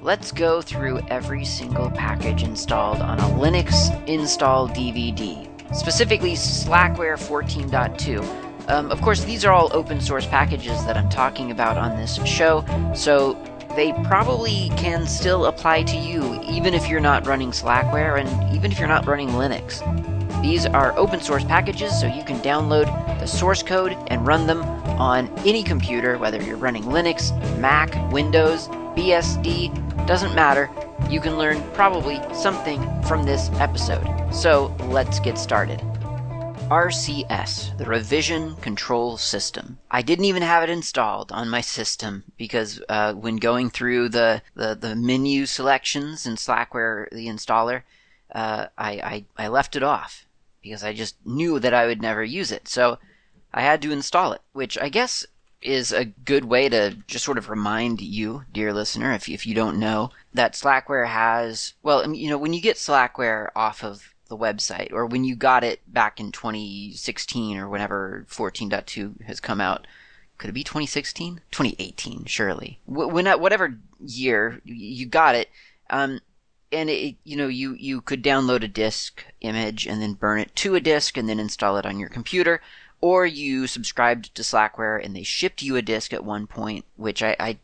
let's go through every single package installed on a Linux install DVD, specifically Slackware 14.2. Um, of course, these are all open source packages that I'm talking about on this show, so they probably can still apply to you even if you're not running Slackware and even if you're not running Linux. These are open source packages, so you can download the source code and run them on any computer, whether you're running Linux, Mac, Windows, BSD, doesn't matter. You can learn probably something from this episode. So let's get started. RCS, the Revision Control System. I didn't even have it installed on my system because uh, when going through the, the, the menu selections in Slackware, the installer, uh, I, I, I left it off because I just knew that I would never use it. So I had to install it, which I guess is a good way to just sort of remind you, dear listener, if, if you don't know, that Slackware has, well, you know, when you get Slackware off of the website, or when you got it back in 2016 or whenever 14.2 has come out, could it be 2016? 2018, surely. When, whatever year you got it, um, and it, you know, you, you could download a disk image and then burn it to a disk and then install it on your computer, or you subscribed to Slackware and they shipped you a disk at one point, which I, I,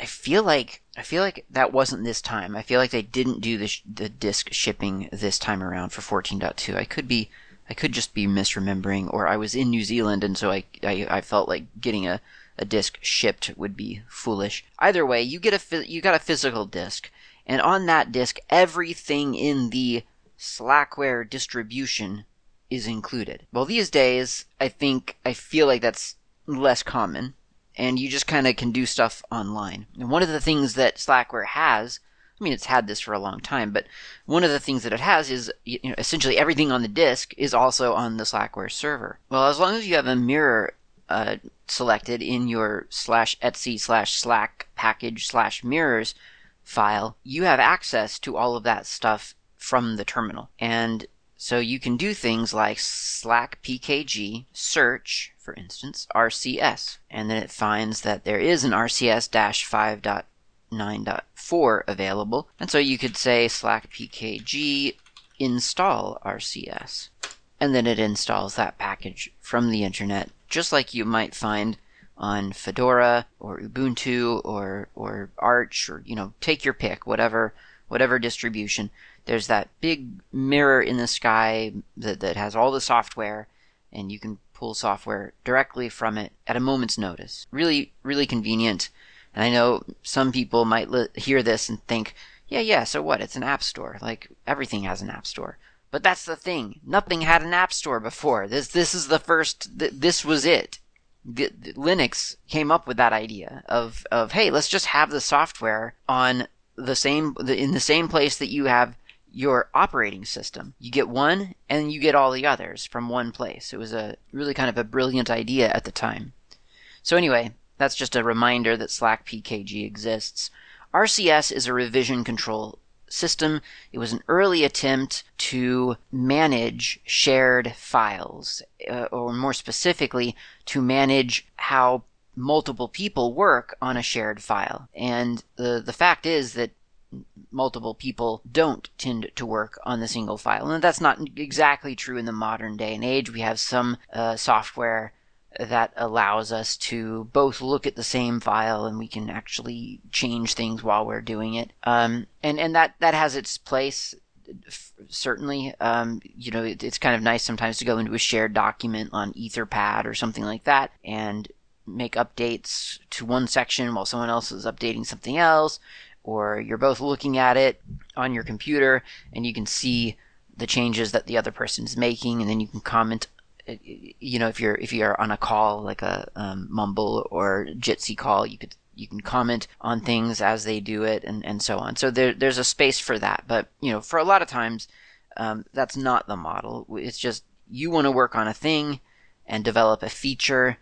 I feel like I feel like that wasn't this time. I feel like they didn't do the sh- the disk shipping this time around for 14.2. I could be I could just be misremembering, or I was in New Zealand and so I I, I felt like getting a a disk shipped would be foolish. Either way, you get a you got a physical disk, and on that disk, everything in the Slackware distribution is included. Well, these days, I think, I feel like that's less common, and you just kind of can do stuff online. And one of the things that Slackware has, I mean, it's had this for a long time, but one of the things that it has is you know, essentially everything on the disk is also on the Slackware server. Well, as long as you have a mirror uh, selected in your slash etc slash slack package slash mirrors file, you have access to all of that stuff from the terminal. And so you can do things like slackpkg search, for instance, RCS, and then it finds that there is an RCS 5.9.4 available. And so you could say slackpkg install RCS. And then it installs that package from the internet, just like you might find on Fedora or Ubuntu or, or Arch or, you know, take your pick, whatever, whatever distribution. There's that big mirror in the sky that, that has all the software, and you can pull software directly from it at a moment's notice. Really, really convenient. And I know some people might li- hear this and think, yeah, yeah, so what? It's an app store. Like, everything has an app store. But that's the thing. Nothing had an app store before. This, this is the first, th- this was it. Linux came up with that idea of, of, hey, let's just have the software on the same, in the same place that you have your operating system. You get one and you get all the others from one place. It was a really kind of a brilliant idea at the time. So anyway, that's just a reminder that slackpkg exists. RCS is a revision control system. It was an early attempt to manage shared files, uh, or more specifically, to manage how multiple people work on a shared file. And the, the fact is that multiple people don't tend to work on the single file. And that's not exactly true in the modern day and age. We have some uh, software that allows us to both look at the same file and we can actually change things while we're doing it. Um, and, and that, that has its place. Certainly, um, you know, it, it's kind of nice sometimes to go into a shared document on Etherpad or something like that and make updates to one section while someone else is updating something else or you're both looking at it on your computer and you can see the changes that the other person is making and then you can comment uh, you know if you're if you're on a call like a um, mumble or jitsi call you could you can comment on things as they do it and, and so on. So there, there's a space for that. But you know for a lot of times um, that's not the model. It's just you want to work on a thing and develop a feature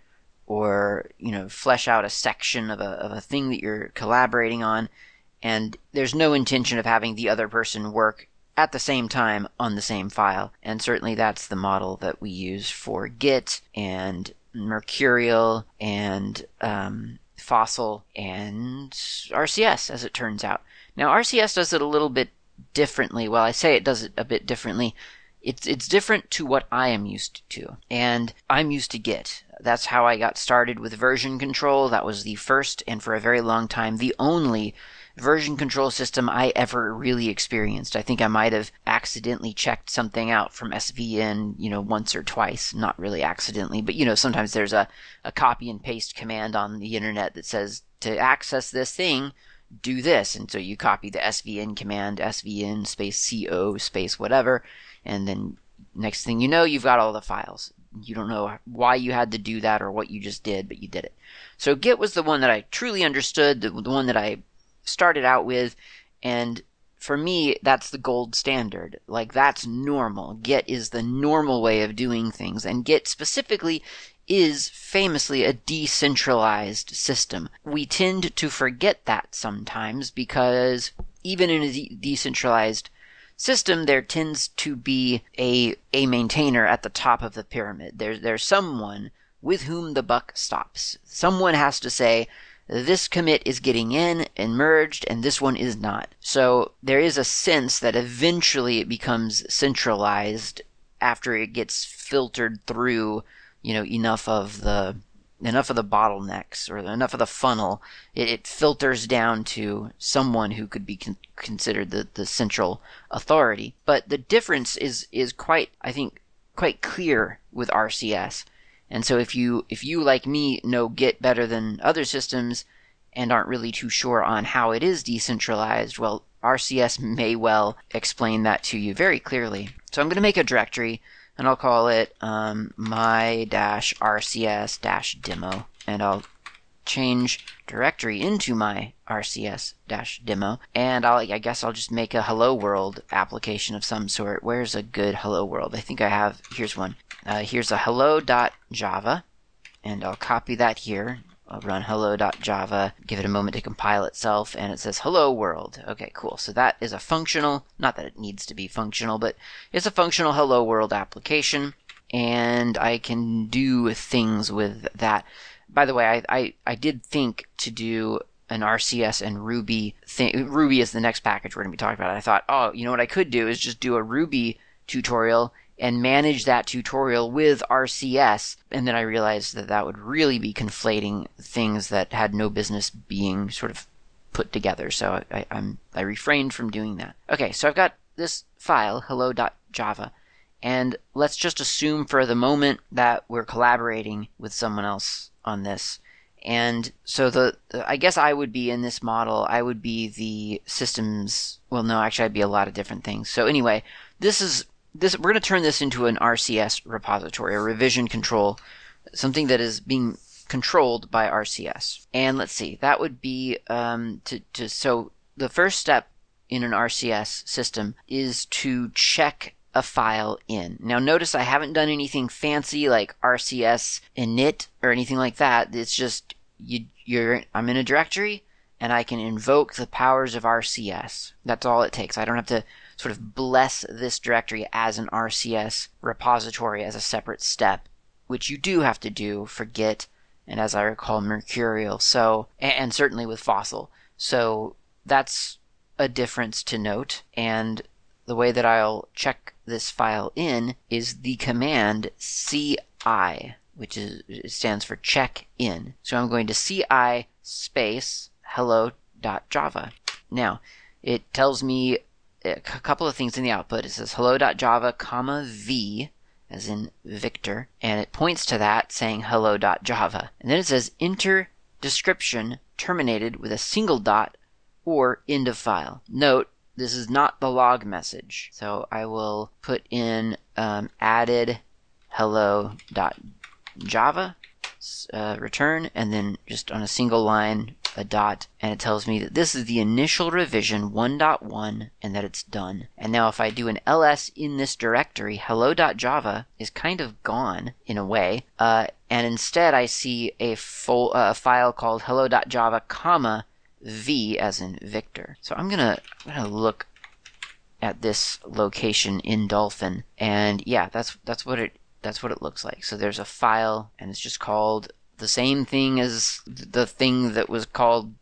or you know flesh out a section of a, of a thing that you're collaborating on and there's no intention of having the other person work at the same time on the same file. And certainly that's the model that we use for Git and Mercurial and um, Fossil, and RCS, as it turns out. Now, RCS does it a little bit differently. Well, I say it does it a bit differently. It's it's different to what I am used to, and I'm used to Git. That's how I got started with version control. That was the first and for a very long time the only version control system I ever really experienced. I think I might have accidentally checked something out from SVN, you know, once or twice. Not really accidentally, but you know, sometimes there's a, a copy and paste command on the internet that says to access this thing, do this. And so you copy the SVN command, SVN space CO space whatever, and then next thing you know, you've got all the files. You don't know why you had to do that or what you just did, but you did it. So Git was the one that I truly understood, the, the one that I started out with, and for me, that's the gold standard. Like, that's normal. Git is the normal way of doing things, and Git specifically is famously a decentralized system. We tend to forget that sometimes because even in a de- decentralized system, there tends to be a, a maintainer at the top of the pyramid. There's, there's someone with whom the buck stops. Someone has to say, this commit is getting in and merged and this one is not. So there is a sense that eventually it becomes centralized after it gets filtered through, you know, enough of the enough of the bottlenecks or enough of the funnel, it, it filters down to someone who could be con- considered the, the central authority. But the difference is is quite, I think, quite clear with RCS. And so if you if you like me know Git better than other systems and aren't really too sure on how it is decentralized, well, RCS may well explain that to you very clearly. So I'm going to make a directory and I'll call it um, my dash RCS dash demo, and I'll change directory into my RCS demo. and I'll I guess I'll just make a hello world application of some sort. Where's a good hello world? I think I have. Here's one. Uh, here's a hello.java, and I'll copy that here. I'll run hello.java, give it a moment to compile itself, and it says hello world. Okay, cool. So that is a functional, not that it needs to be functional, but it's a functional hello world application, and I can do things with that. By the way, I, I, I did think to do an RCS and Ruby thing. Ruby is the next package we're going to be talking about. I thought, oh, you know what I could do is just do a Ruby tutorial and manage that tutorial with RCS. And then I realized that that would really be conflating things that had no business being sort of put together. So I, am I refrained from doing that. Okay, so I've got this file, hello.java, and let's just assume for the moment that we're collaborating with someone else on this. And so the, the, I guess I would be in this model, I would be the systems, well no, actually I'd be a lot of different things. So anyway, this is this we're going to turn this into an RCS repository, a revision control, something that is being controlled by RCS. And let's see, that would be um, to, to so the first step in an RCS system is to check a file in. Now notice I haven't done anything fancy like RCS init or anything like that. It's just you you're I'm in a directory and I can invoke the powers of RCS. That's all it takes. I don't have to sort of bless this directory as an RCS repository as a separate step, which you do have to do for Git and as I recall Mercurial. So and certainly with Fossil. So that's a difference to note and the way that I'll check this file in is the command ci, which is stands for check in. So I'm going to ci space hello.java. Now, it tells me a couple of things in the output. It says hello.java, comma v, as in Victor, and it points to that saying hello.java. And then it says enter description terminated with a single dot or end of file. Note, this is not the log message. So I will put in um, added hello.java uh, return and then just on a single line a dot and it tells me that this is the initial revision 1.1 and that it's done. And now if I do an ls in this directory, hello.java is kind of gone in a way. Uh, and instead I see a uh, file called hello.java comma v as in Victor. So I'm gonna, I'm gonna look at this location in Dolphin and yeah, that's, that's what it, that's what it looks like. So there's a file and it's just called the same thing as the thing that was called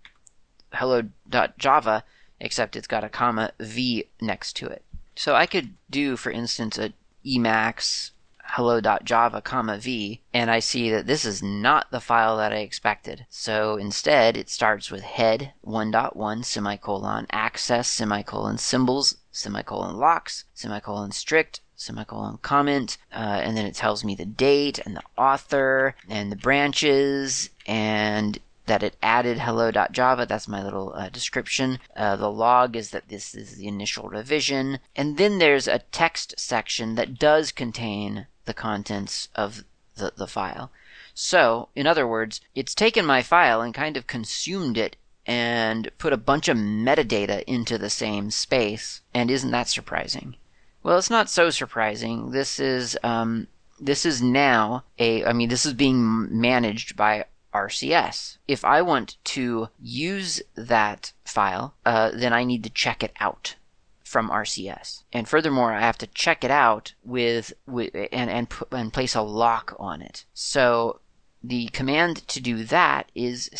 hello.java, except it's got a comma v next to it. So I could do, for instance, a Emacs hello.java comma v, and I see that this is not the file that I expected. So instead, it starts with head 1.1 semicolon access semicolon symbols semicolon locks semicolon strict semicolon comment, uh, and then it tells me the date and the author and the branches and that it added hello.java. That's my little uh, description. Uh, the log is that this is the initial revision. And then there's a text section that does contain the contents of the, the file. So, in other words, it's taken my file and kind of consumed it and put a bunch of metadata into the same space. And isn't that surprising? Well, it's not so surprising. This is um, this is now a. I mean, this is being managed by RCS. If I want to use that file, uh, then I need to check it out from RCS. And furthermore, I have to check it out with, with and and and place a lock on it. So the command to do that is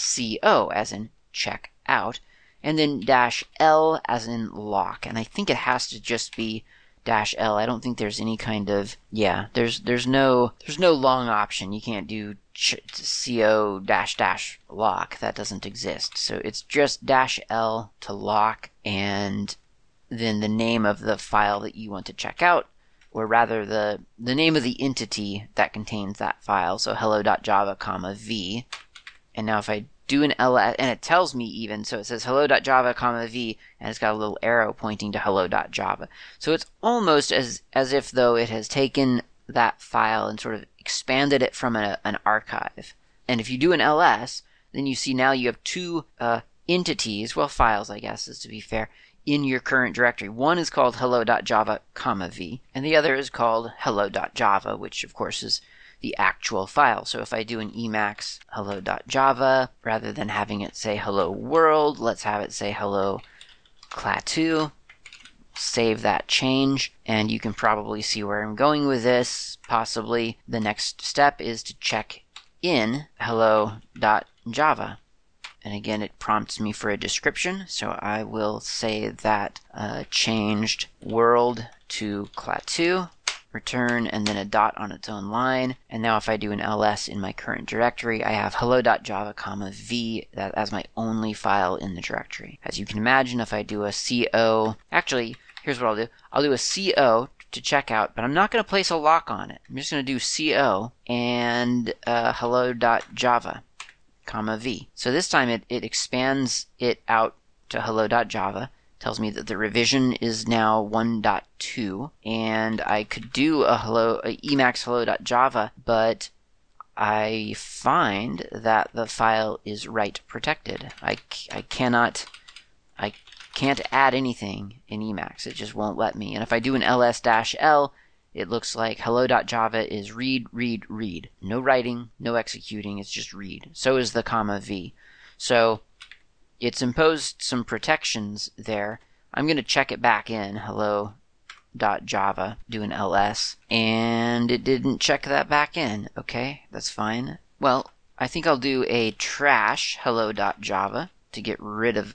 co as in check out, and then dash l as in lock. And I think it has to just be dash L. I don't think there's any kind of yeah. There's there's no there's no long option. You can't do co dash dash lock. That doesn't exist. So it's just dash L to lock, and then the name of the file that you want to check out, or rather the the name of the entity that contains that file. So hello.java comma v. And now if I do an ls, and it tells me even, so it says hello.java comma v, and it's got a little arrow pointing to hello.java. So it's almost as, as if though it has taken that file and sort of expanded it from a, an archive. And if you do an ls, then you see now you have two uh, entities, well, files, I guess, is to be fair, in your current directory. One is called hello.java comma v, and the other is called hello.java, which of course is the actual file. So if I do an Emacs hello.java, rather than having it say hello world, let's have it say hello Klaatu. Save that change, and you can probably see where I'm going with this. Possibly the next step is to check in hello.java. And again, it prompts me for a description, so I will say that uh, changed world to Klaatu return, and then a dot on its own line. And now if I do an ls in my current directory, I have hello.java comma v that as my only file in the directory. As you can imagine, if I do a co, actually, here's what I'll do. I'll do a co to check out, but I'm not going to place a lock on it. I'm just going to do co and uh, hello.java comma v. So this time it, it expands it out to hello.java tells me that the revision is now 1.2 and I could do a hello a Emacs hello.java but I find that the file is write protected. I, I cannot I can't add anything in Emacs. It just won't let me. And if I do an ls-l, it looks like hello.java is read, read, read. No writing, no executing, it's just read. So is the comma v. So it's imposed some protections there. I'm going to check it back in, hello.java, do an ls, and it didn't check that back in. Okay, that's fine. Well, I think I'll do a trash hello.java to get rid of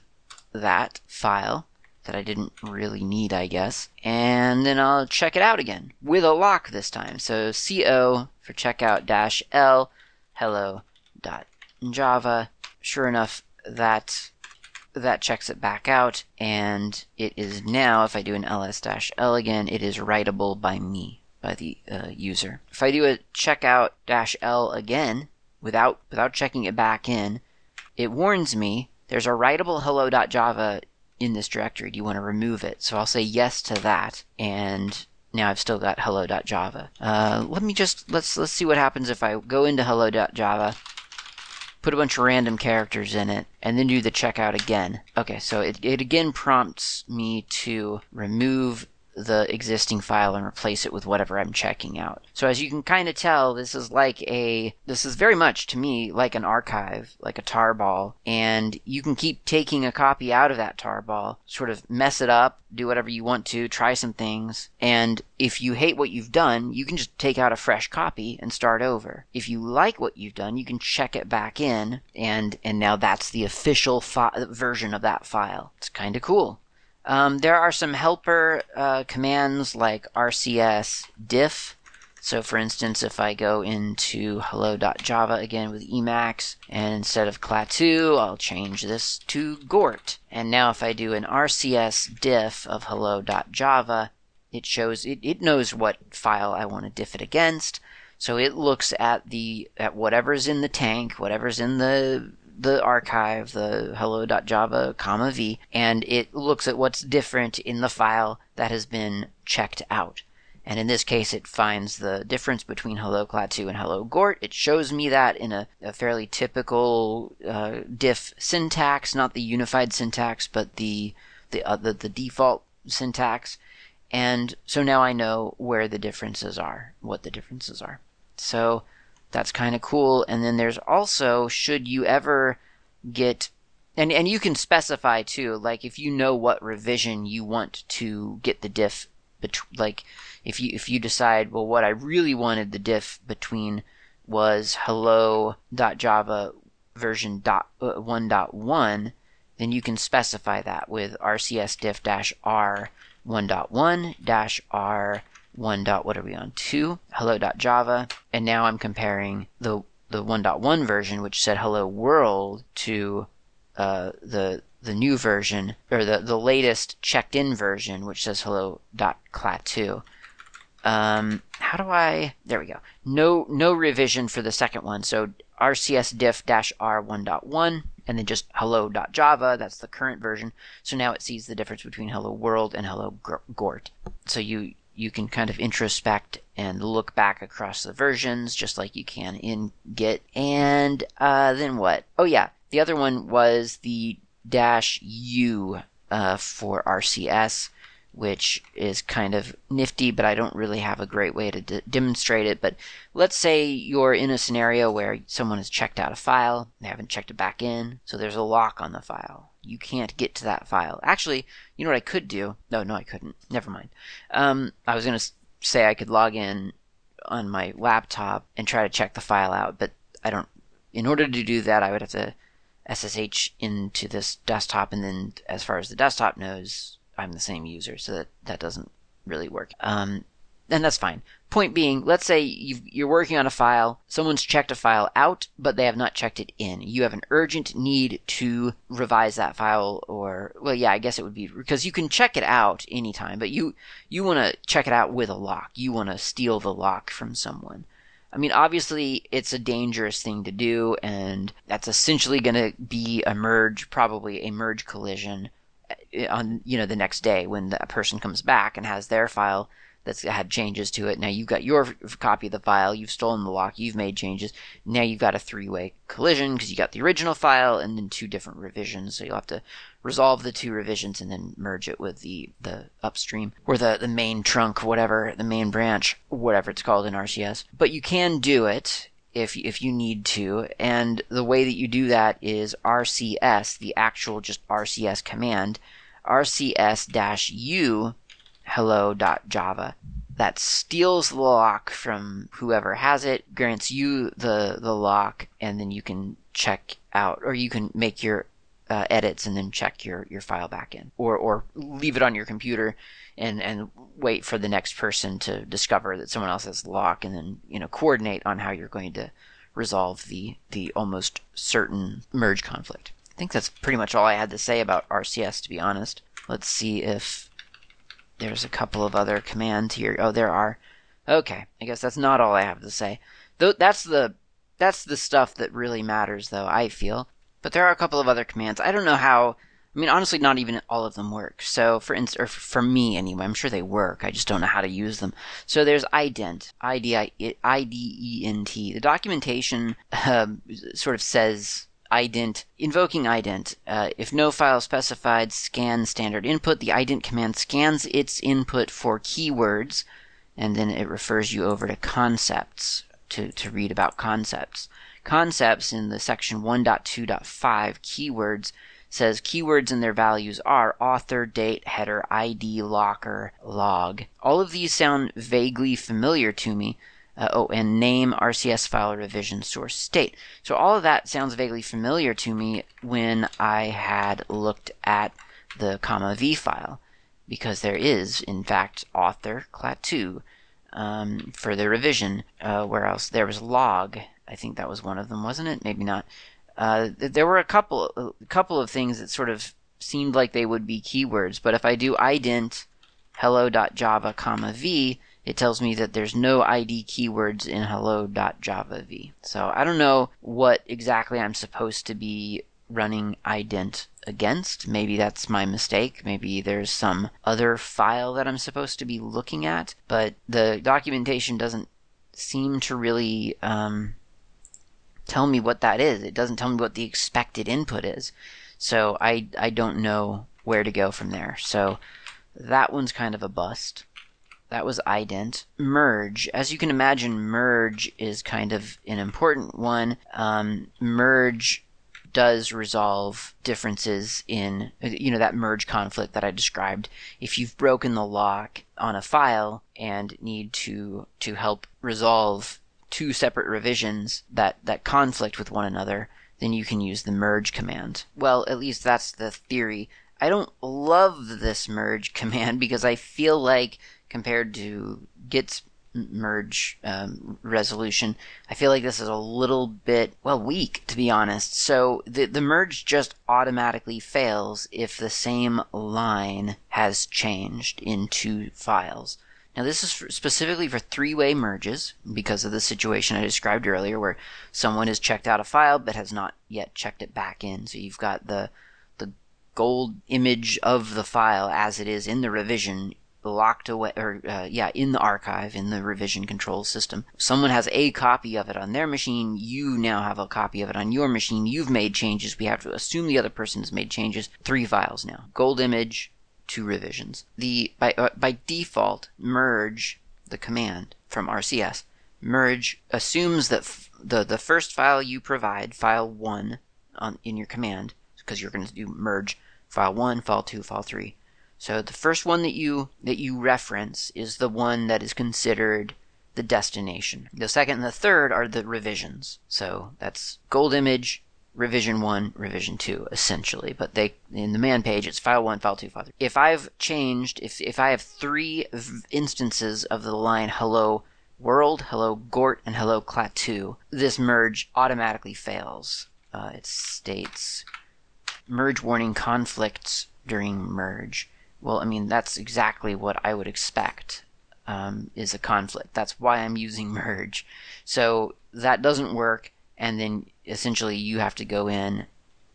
that file that I didn't really need, I guess. And then I'll check it out again with a lock this time. So co for checkout dash l hello.java. Sure enough, that that checks it back out, and it is now, if I do an ls-l again, it is writable by me, by the uh, user. If I do a checkout-l again, without, without checking it back in, it warns me there's a writable hello.java in this directory. Do you want to remove it? So I'll say yes to that, and now I've still got hello.java. Uh, let me just, let's, let's see what happens if I go into hello.java put a bunch of random characters in it, and then do the checkout again. Okay, so it, it again prompts me to remove the existing file and replace it with whatever I'm checking out. So as you can kind of tell, this is like a, this is very much to me like an archive, like a tarball, and you can keep taking a copy out of that tarball, sort of mess it up, do whatever you want to, try some things, and if you hate what you've done, you can just take out a fresh copy and start over. If you like what you've done, you can check it back in, and and now that's the official fi- version of that file. It's kind of cool. Um, there are some helper uh, commands like rcs diff. So, for instance, if I go into hello.java again with Emacs, and instead of Klaatu, I'll change this to Gort. And now if I do an rcs diff of hello.java, it shows it, it knows what file I want to diff it against. So it looks at the at whatever's in the tank, whatever's in the the archive, the hello.java, comma v, and it looks at what's different in the file that has been checked out. And in this case, it finds the difference between hello Klaatu and hello gort. It shows me that in a, a fairly typical uh, diff syntax, not the unified syntax, but the the, uh, the the default syntax. And so now I know where the differences are, what the differences are. So that's kind of cool. And then there's also, should you ever get, and, and you can specify too, like if you know what revision you want to get the diff, bet- like if you, if you decide, well, what I really wanted the diff between was hello.java version dot, uh, 1.1, then you can specify that with rcs diff dash r 1.1 dash r 1. Dot, what are we on? 2, hello.java, and now I'm comparing the the 1.1 version, which said hello world, to uh, the the new version or the the latest checked in version, which says hello.Klaatu. Um, how do I? There we go. No no revision for the second one. So rcs diff r 1.1 and then just hello.java. That's the current version. So now it sees the difference between hello world and hello gort. So you you can kind of introspect and look back across the versions just like you can in Git. And uh, then what? Oh, yeah. The other one was the dash U uh, for RCS, which is kind of nifty, but I don't really have a great way to d- demonstrate it. But let's say you're in a scenario where someone has checked out a file, they haven't checked it back in, so there's a lock on the file you can't get to that file. Actually, you know what I could do? No, no, I couldn't. Never mind. Um, I was going to say I could log in on my laptop and try to check the file out, but I don't. In order to do that, I would have to SSH into this desktop, and then as far as the desktop knows, I'm the same user, so that that doesn't really work. Um, and that's fine. Point being, let's say you are working on a file, someone's checked a file out, but they have not checked it in. You have an urgent need to revise that file, or, well, yeah, I guess it would be, because you can check it out anytime, but you, you want to check it out with a lock. You want to steal the lock from someone. I mean, obviously, it's a dangerous thing to do, and that's essentially going to be a merge, probably a merge collision eh, on, you know, the next day when the person comes back and has their file that's had changes to it. Now you've got your copy of the file, you've stolen the lock, you've made changes. Now you've got a three-way collision because you got the original file and then two different revisions. So you'll have to resolve the two revisions and then merge it with the, the upstream or the, the main trunk, whatever, the main branch, whatever it's called in RCS. But you can do it if if you need to, and the way that you do that is RCS, the actual just RCS command, RCS-U hello.java that steals the lock from whoever has it, grants you the, the lock, and then you can check out, or you can make your uh, edits and then check your, your file back in, or, or leave it on your computer and, and wait for the next person to discover that someone else has the lock and then, you know, coordinate on how you're going to resolve the, the almost certain merge conflict. I think that's pretty much all I had to say about RCS, to be honest. Let's see if there's a couple of other commands here. Oh, there are. Okay, I guess that's not all I have to say. Though that's the that's the stuff that really matters, though I feel. But there are a couple of other commands. I don't know how. I mean, honestly, not even all of them work. So, for instance, or for me anyway, I'm sure they work. I just don't know how to use them. So there's ident, I D I D E N T. The documentation um, sort of says ident, invoking ident. Uh, if no file specified, scan standard input. The ident command scans its input for keywords, and then it refers you over to concepts to, to read about concepts. Concepts in the section 1.2.5 keywords says keywords and their values are author, date, header, ID, locker, log. All of these sound vaguely familiar to me. Uh, oh, and name, RCS file, revision, source, state. So all of that sounds vaguely familiar to me when I had looked at the comma v file, because there is, in fact, author, Klaatu, um, for the revision. Uh, where else? There was log. I think that was one of them, wasn't it? Maybe not. Uh, there were a couple, a couple of things that sort of seemed like they would be keywords, but if I do ident hello.java comma v, it tells me that there's no ID keywords in hello.java v. So I don't know what exactly I'm supposed to be running ident against. Maybe that's my mistake. Maybe there's some other file that I'm supposed to be looking at, but the documentation doesn't seem to really um, tell me what that is. It doesn't tell me what the expected input is. So I, I don't know where to go from there. So that one's kind of a bust. That was ident. Merge. As you can imagine, merge is kind of an important one. Um, merge does resolve differences in, you know, that merge conflict that I described. If you've broken the lock on a file and need to, to help resolve two separate revisions that, that conflict with one another, then you can use the merge command. Well, at least that's the theory. I don't love this merge command because I feel like compared to Git's merge um, resolution. I feel like this is a little bit well weak to be honest. So the the merge just automatically fails if the same line has changed in two files. Now this is for, specifically for three-way merges because of the situation I described earlier where someone has checked out a file but has not yet checked it back in. So you've got the the gold image of the file as it is in the revision locked away, or uh, yeah, in the archive in the revision control system. Someone has a copy of it on their machine. You now have a copy of it on your machine. You've made changes. We have to assume the other person has made changes. Three files now: gold image, two revisions. The by uh, by default merge the command from RCS. Merge assumes that f- the the first file you provide, file one, on in your command, because you're going to do merge file one, file two, file three so the first one that you that you reference is the one that is considered the destination. The second and the third are the revisions. So that's gold image, revision 1, revision 2 essentially, but they in the man page it's file 1, file 2, file 3. If I've changed if if I have 3 instances of the line hello world, hello gort and hello Klaatu, this merge automatically fails. Uh, it states merge warning conflicts during merge. Well, I mean, that's exactly what I would expect um, is a conflict. That's why I'm using merge. So that doesn't work, and then essentially you have to go in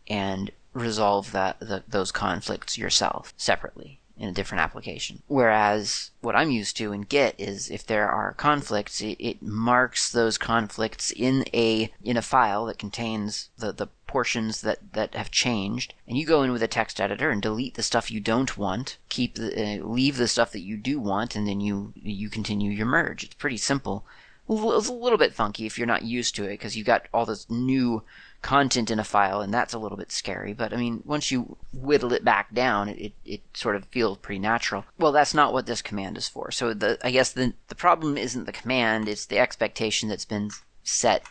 and resolve that the, those conflicts yourself separately in a different application. Whereas what I'm used to in Git is if there are conflicts, it, it, marks those conflicts in a in a file that contains the, the portions that, that have changed, and you go in with a text editor and delete the stuff you don't want, keep the, uh, leave the stuff that you do want, and then you you continue your merge. It's pretty simple. It's a little bit funky if you're not used to it because you've got all this new content in a file, and that's a little bit scary. But I mean, once you whittle it back down, it, it, sort of feels pretty natural. Well, that's not what this command is for. So the I guess the the problem isn't the command; it's the expectation that's been set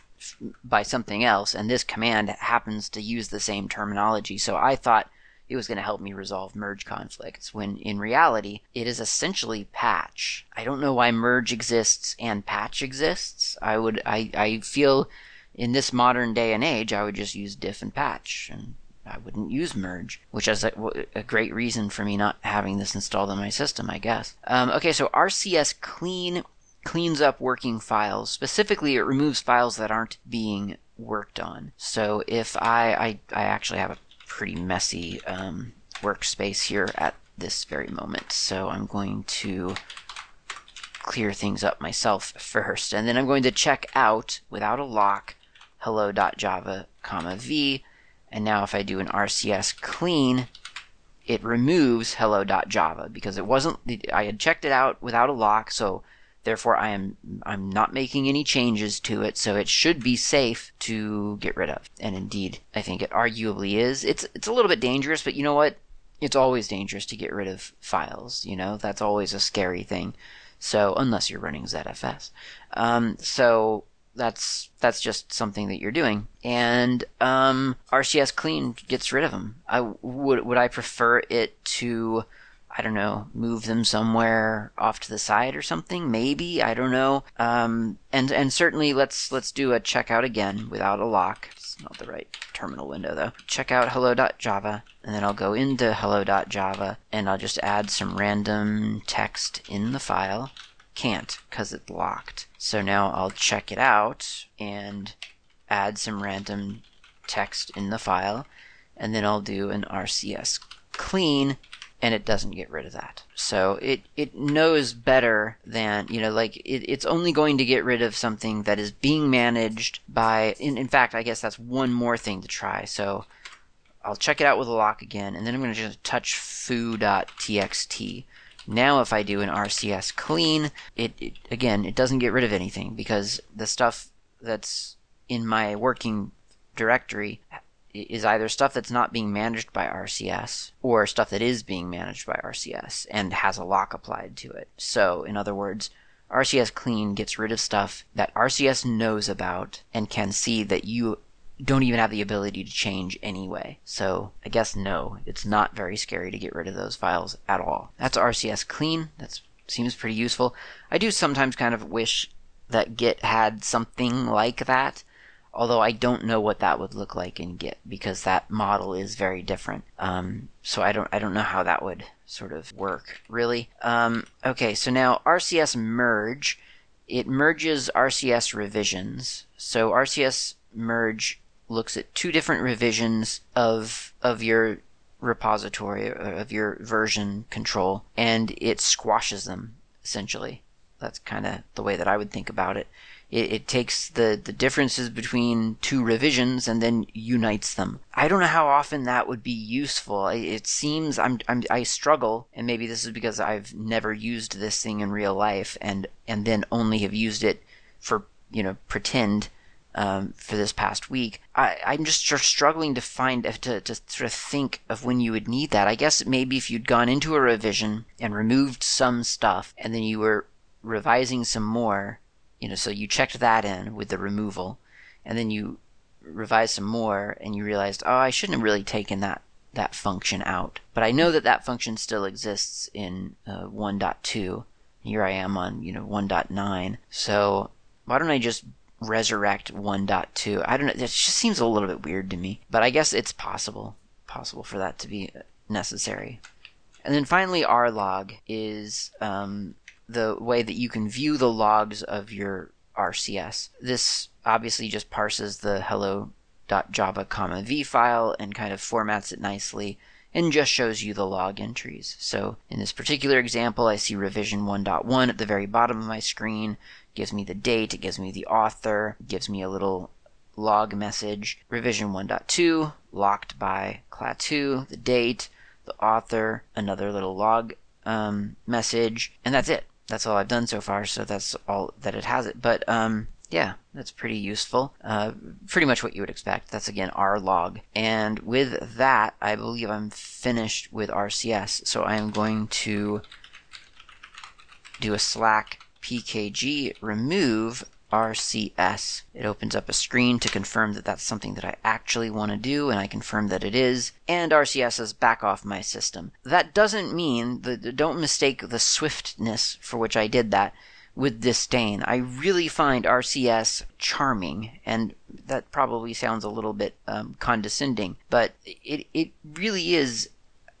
by something else, and this command happens to use the same terminology. So I thought it was going to help me resolve merge conflicts when in reality it is essentially patch. I don't know why merge exists and patch exists. I would I, I feel in this modern day and age, I would just use diff and patch, and I wouldn't use merge, which is a, a great reason for me not having this installed on my system, I guess. Um, okay, so RCS clean cleans up working files. Specifically, it removes files that aren't being worked on. So if I, I, I actually have a pretty messy um, workspace here at this very moment, so I'm going to clear things up myself first, and then I'm going to check out without a lock hello.java, comma v, And now if I do an RCS clean, it removes hello.java because it wasn't I had checked it out without a lock, so therefore I am I'm not making any changes to it, so it should be safe to get rid of. And indeed, I think it arguably is. It's it's a little bit dangerous, but you know what? It's always dangerous to get rid of files, you know? That's always a scary thing. So unless you're running ZFS. Um, so that's that's just something that you're doing. And um, RCS clean gets rid of them. I would would I prefer it to I don't know, move them somewhere off to the side or something. Maybe I don't know. Um, and and certainly let's let's do a checkout again without a lock. It's not the right terminal window though. Checkout hello.java, and then I'll go into hello.java, and I'll just add some random text in the file. Can't because it's locked. So now I'll check it out and add some random text in the file, and then I'll do an RCS clean and it doesn't get rid of that. So it, it knows better than, you know, like it, it's only going to get rid of something that is being managed by, in, in fact, I guess that's one more thing to try. So I'll check it out with a lock again, and then I'm going to just touch foo.txt. Now if I do an RCS clean, it, it again, it doesn't get rid of anything because the stuff that's in my working directory is either stuff that's not being managed by RCS or stuff that is being managed by RCS and has a lock applied to it. So, in other words, RCS clean gets rid of stuff that RCS knows about and can see that you don't even have the ability to change anyway. So, I guess no, it's not very scary to get rid of those files at all. That's RCS clean. That seems pretty useful. I do sometimes kind of wish that Git had something like that although I don't know what that would look like in Git because that model is very different. Um, so I don't I don't know how that would sort of work really. Um, okay, so now RCS merge it merges RCS revisions. So RCS merge looks at two different revisions of of your repository of your version control and it squashes them essentially. That's kind of the way that I would think about it. It, it, takes the, the differences between two revisions and then unites them. I don't know how often that would be useful. It seems I'm, I'm I struggle, and maybe this is because I've never used this thing in real life, and and then only have used it for you know pretend um, for this past week. I, I'm just struggling to find to to sort of think of when you would need that. I guess maybe if you'd gone into a revision and removed some stuff, and then you were revising some more you know, so you checked that in with the removal, and then you revised some more, and you realized, oh, I shouldn't have really taken that that function out. But I know that that function still exists in uh, 1.2. Here I am on you know 1.9. So why don't I just resurrect 1.2? I don't know. It just seems a little bit weird to me, but I guess it's possible possible for that to be necessary. And then finally, rlog is um, the way that you can view the logs of your RCS. This obviously just parses the hello.java comma v file and kind of formats it nicely and just shows you the log entries. So in this particular example, I see revision 1.1 at the very bottom of my screen. Gives me the date, it gives me the author, gives me a little log message. Revision 1.2, locked by Klaatu, the date, the author, another little log um, message, and that's it that's all I've done so far, so that's all that it has it. But um, yeah, that's pretty useful. Uh, pretty much what you would expect. That's again rlog, And with that, I believe I'm finished with RCS. So I am going to do a slack pkg remove RCS. It opens up a screen to confirm that that's something that I actually want to do, and I confirm that it is. And RCS says back off my system. That doesn't mean that don't mistake the swiftness for which I did that with disdain. I really find RCS charming, and that probably sounds a little bit um, condescending, but it it really is.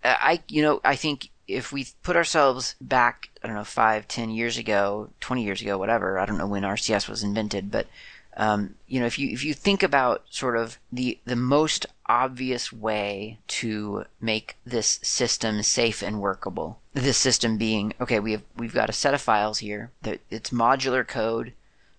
I you know I think if we put ourselves back, I don't know, five, ten years ago, twenty years ago, whatever, I don't know when RCS was invented, but um, you know, if you if you think about sort of the the most obvious way to make this system safe and workable, this system being okay, we have we've got a set of files here that it's modular code,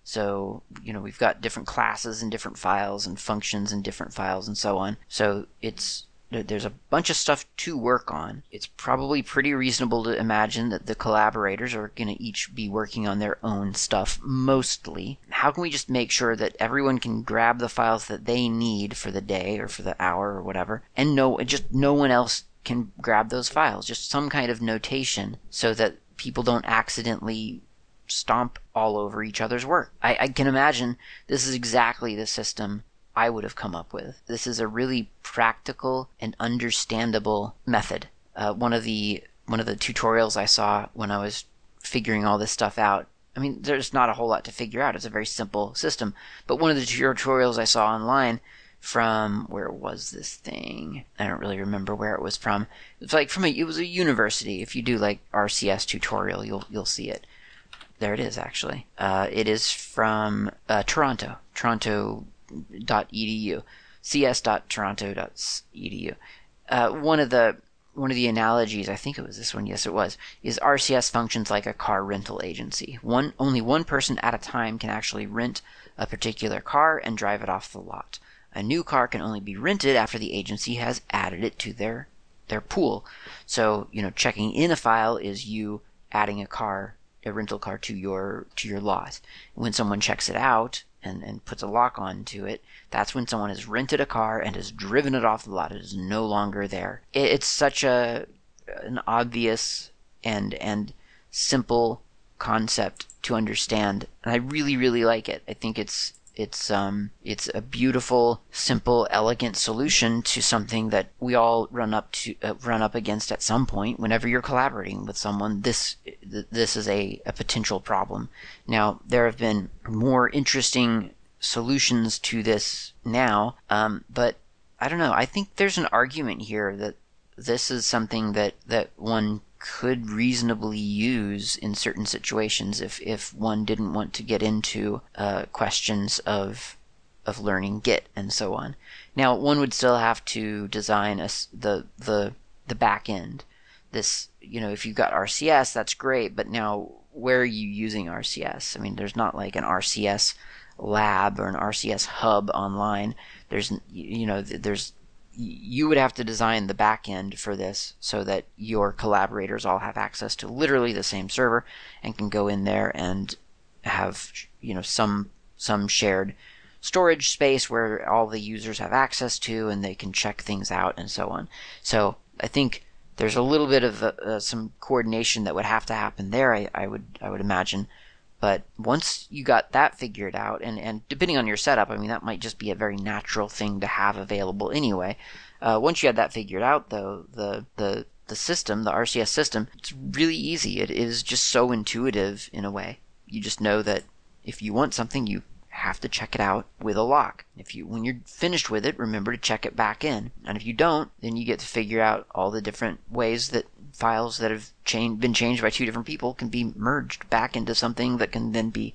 So, you know, we've got different classes and different files and functions and different files and so on. So it's there's a bunch of stuff to work on. It's probably pretty reasonable to imagine that the collaborators are going to each be working on their own stuff mostly. How can we just make sure that everyone can grab the files that they need for the day or for the hour or whatever, and no, just no one else can grab those files? Just some kind of notation so that people don't accidentally stomp all over each other's work. I, I can imagine this is exactly the system I would have come up with. This is a really practical and understandable method. Uh, one of the one of the tutorials I saw when I was figuring all this stuff out. I mean, there's not a whole lot to figure out. It's a very simple system. But one of the tutorials I saw online from where was this thing? I don't really remember where it was from. It's like from a it was a university. If you do like RCS tutorial, you'll you'll see it. There it is actually. Uh, it is from uh, Toronto, Toronto cs.edu, cs.toronto.edu. Uh, one of the one of the analogies, I think it was this one, yes it was, is RCS functions like a car rental agency. One only one person at a time can actually rent a particular car and drive it off the lot. A new car can only be rented after the agency has added it to their their pool. So, you know, checking in a file is you adding a car, a rental car to your to your lot. When someone checks it out, and, and puts a lock on to it, that's when someone has rented a car and has driven it off the lot. It is no longer there. It, it's such a an obvious and and simple concept to understand, and I really really like it. I think it's it's um it's a beautiful, simple, elegant solution to something that we all run up to uh, run up against at some point. Whenever you're collaborating with someone, this this is a, a potential problem. Now there have been more interesting solutions to this now, um, but I don't know. I think there's an argument here that this is something that that one could reasonably use in certain situations if, if one didn't want to get into uh, questions of of learning Git and so on. Now, one would still have to design a, the the the back end. This, you know, if you've got RCS, that's great, but now where are you using RCS? I mean, there's not like an RCS lab or an RCS hub online. There's, you know, there's you would have to design the back end for this so that your collaborators all have access to literally the same server and can go in there and have you know some some shared storage space where all the users have access to and they can check things out and so on. So I think there's a little bit of uh, some coordination that would have to happen there. I, I would I would imagine but once you got that figured out, and, and depending on your setup, I mean, that might just be a very natural thing to have available anyway. Uh, once you had that figured out, though, the, the, the system, the RCS system, it's really easy. It is just so intuitive in a way. You just know that if you want something, you have to check it out with a lock. If you, when you're finished with it, remember to check it back in. And if you don't, then you get to figure out all the different ways that files that have changed, been changed by two different people can be merged back into something that can then be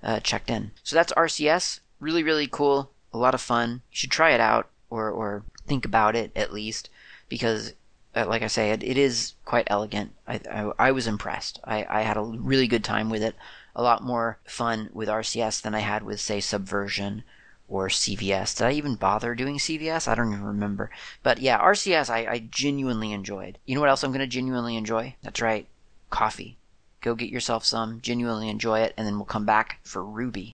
uh, checked in. So that's RCS. Really, really cool. A lot of fun. You should try it out or, or think about it at least because, uh, like I say, it, it is quite elegant. I, I, I was impressed. I, I had a really good time with it. A lot more fun with RCS than I had with, say, Subversion or CVS. Did I even bother doing CVS? I don't even remember. But yeah, RCS I, I genuinely enjoyed. You know what else I'm going to genuinely enjoy? That's right, coffee. Go get yourself some, genuinely enjoy it, and then we'll come back for Ruby.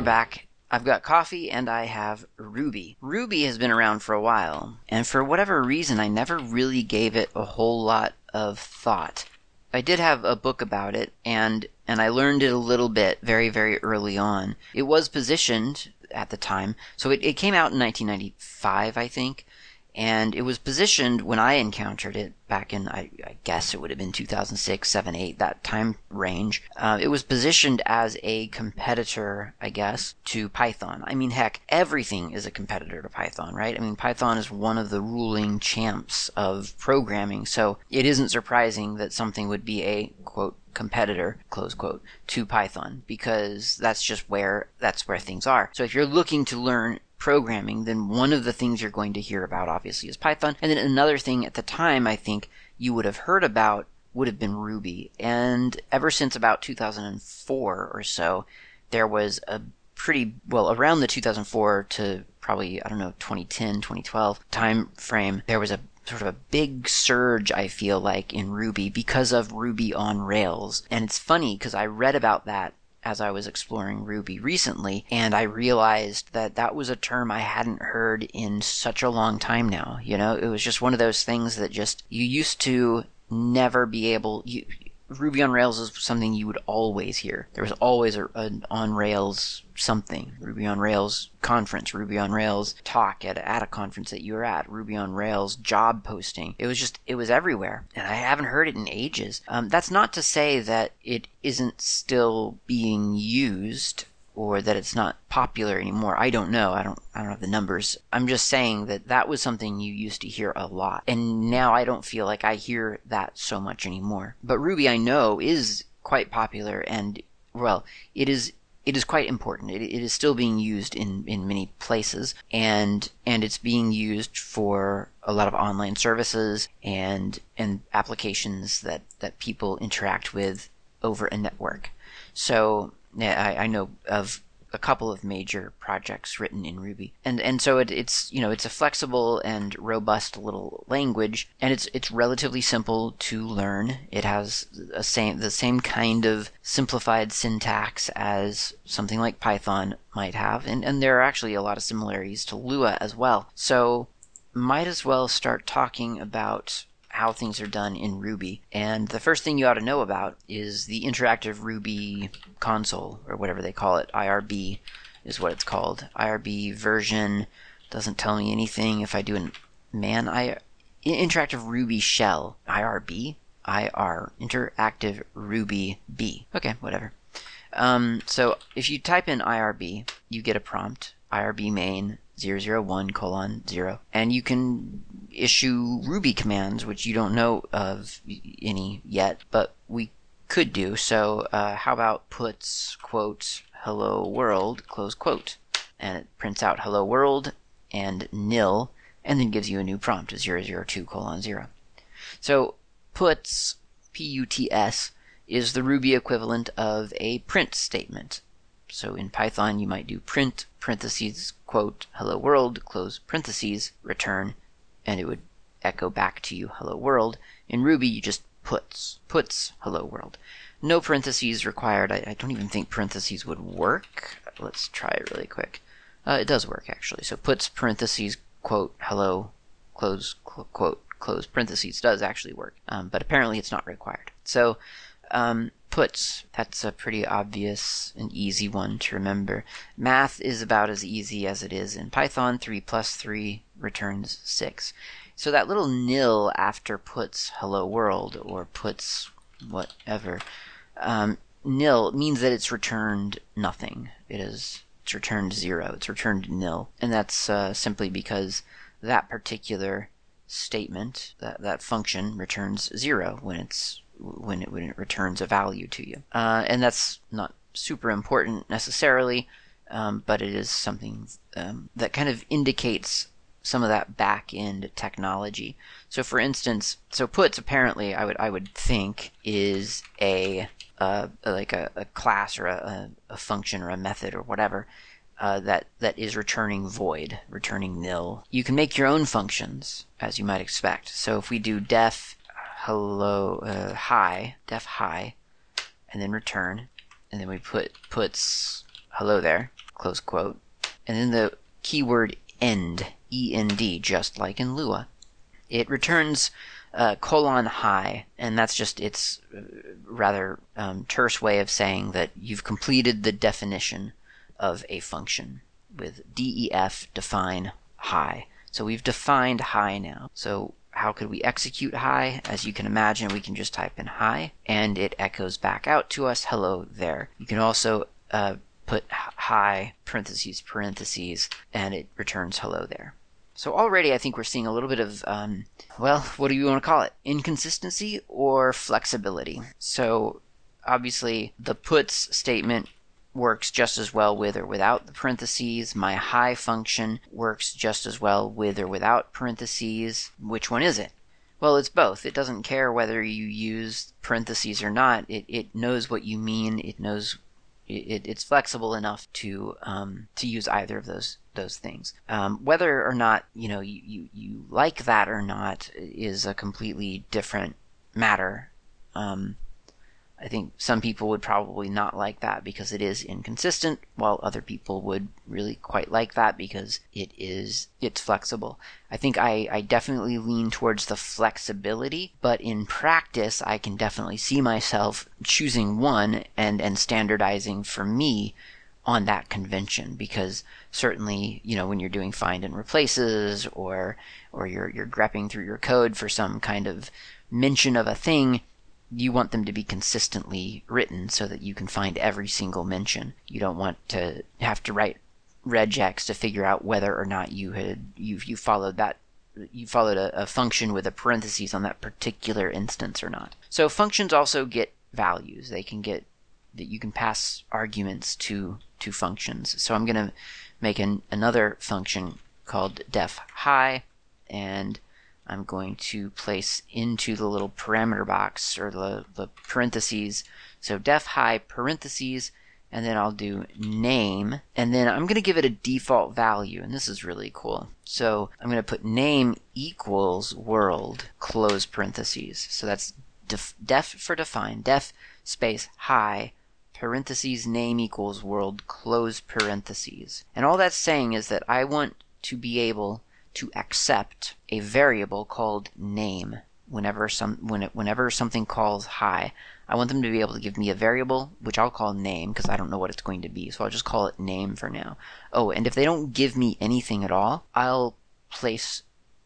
We're back. I've got coffee and I have Ruby. Ruby has been around for a while, and for whatever reason, I never really gave it a whole lot of thought. I did have a book about it, and and I learned it a little bit very very early on. It was positioned at the time, so it, it came out in 1995, I think, And it was positioned when I encountered it back in, I, I guess it would have been 2006, 7, 8, that time range. Uh, it was positioned as a competitor, I guess, to Python. I mean, heck, everything is a competitor to Python, right? I mean, Python is one of the ruling champs of programming, so it isn't surprising that something would be a, quote, competitor close quote to python because that's just where that's where things are so if you're looking to learn programming, then one of the things you're going to hear about obviously is Python. And then another thing at the time I think you would have heard about would have been Ruby. And ever since about 2004 or so, there was a pretty well around the 2004 to probably I don't know 2010 2012 time frame there was a sort of a big surge I feel like in Ruby because of Ruby on Rails and it's funny because I read about that as I was exploring Ruby recently, and I realized that that was a term I hadn't heard in such a long time now. You know, it was just one of those things that just, you used to never be able, you, Ruby on Rails is something you would always hear. There was always a, an on Rails something. Ruby on Rails conference, Ruby on Rails talk at, at a conference that you were at, Ruby on Rails job posting. It was just, it was everywhere. And I haven't heard it in ages. Um, that's not to say that it isn't still being used or that it's not popular anymore. I don't know. I don't I don't have the numbers. I'm just saying that that was something you used to hear a lot. And now I don't feel like I hear that so much anymore. But Ruby I know is quite popular and well, it is it is quite important. It, it is still being used in, in many places, and and it's being used for a lot of online services and and applications that that people interact with over a network. So I, I know of a couple of major projects written in Ruby, and and so it, it's you know it's a flexible and robust little language, and it's it's relatively simple to learn. It has a same the same kind of simplified syntax as something like Python might have, and and there are actually a lot of similarities to Lua as well. So might as well start talking about how things are done in Ruby. And the first thing you ought to know about is the interactive Ruby console, or whatever they call it. IRB is what it's called. IRB version doesn't tell me anything. If I do an man, I interactive Ruby shell IRB IR interactive Ruby B. Okay, whatever. Um, so if you type in IRB, you get a prompt. IRB main 001 colon 0. And you can issue Ruby commands, which you don't know of any yet, but we could do. So, uh, how about puts, quote, hello world, close quote. And it prints out hello world and nil, and then gives you a new prompt, 002 colon 0. So, puts, P-U-T-S, is the Ruby equivalent of a print statement. So in Python, you might do print parentheses quote hello world close parentheses return, and it would echo back to you hello world. In Ruby, you just puts puts hello world. No parentheses required. I, I don't even think parentheses would work. Let's try it really quick. Uh, it does work actually. So puts parentheses quote hello close cl- quote close parentheses does actually work, um, but apparently it's not required. So um, puts, that's a pretty obvious and easy one to remember. Math is about as easy as it is in Python. 3 plus 3 returns 6. So that little nil after puts hello world or puts whatever, um, nil means that it's returned nothing. It is it's returned zero. It's returned nil, and that's uh, simply because that particular statement, that that function returns zero when it's when it when it returns a value to you. Uh, and that's not super important necessarily, um, but it is something um, that kind of indicates some of that back end technology. So, for instance, so puts apparently I would I would think is a uh, like a, a, class or a, a, function or a method or whatever uh, that that is returning void, returning nil. You can make your own functions as you might expect. So if we do def hello uh, hi def hi and then return and then we put puts hello there close quote and then the keyword end end just like in lua it returns uh, colon hi, and that's just its uh, rather um, terse way of saying that you've completed the definition of a function with def define hi. So we've defined hi now. So how could we execute hi? As you can imagine, we can just type in hi and it echoes back out to us, hello there. You can also uh, put hi parentheses, parentheses, and it returns hello there. So already I think we're seeing a little bit of, um, well, what do you want to call it? Inconsistency or flexibility. So obviously the puts statement works just as well with or without the parentheses. My hi function works just as well with or without parentheses. Which one is it? Well, it's both. It doesn't care whether you use parentheses or not. It, it knows what you mean. It knows it, it's flexible enough to um, to use either of those those things. Um, whether or not you know you, you, you like that or not is a completely different matter. Um, I think some people would probably not like that because it is inconsistent, while other people would really quite like that because it is it's flexible. I think I, I definitely lean towards the flexibility, but in practice I can definitely see myself choosing one and, and standardizing for me on that convention because certainly you know when you're doing find and replaces or or you're you're grepping through your code for some kind of mention of a thing you want them to be consistently written so that you can find every single mention. You don't want to have to write regex to figure out whether or not you had you you followed that you followed a, a function with a parentheses on that particular instance or not. So functions also get values. They can get that you can pass arguments to to functions. So I'm going to make an, another function called def hi and I'm going to place into the little parameter box or the, the parentheses. So def hi parentheses, and then I'll do name, and then I'm going to give it a default value, and this is really cool. So I'm going to put name equals world close parentheses. So that's def, def for define, def space hi parentheses name equals world close parentheses. And all that's saying is that I want to be able to accept a variable called name whenever some when it, whenever something calls hi. I want them to be able to give me a variable which I'll call name because I don't know what it's going to be. So I'll just call it name for now. Oh, and if they don't give me anything at all, I'll place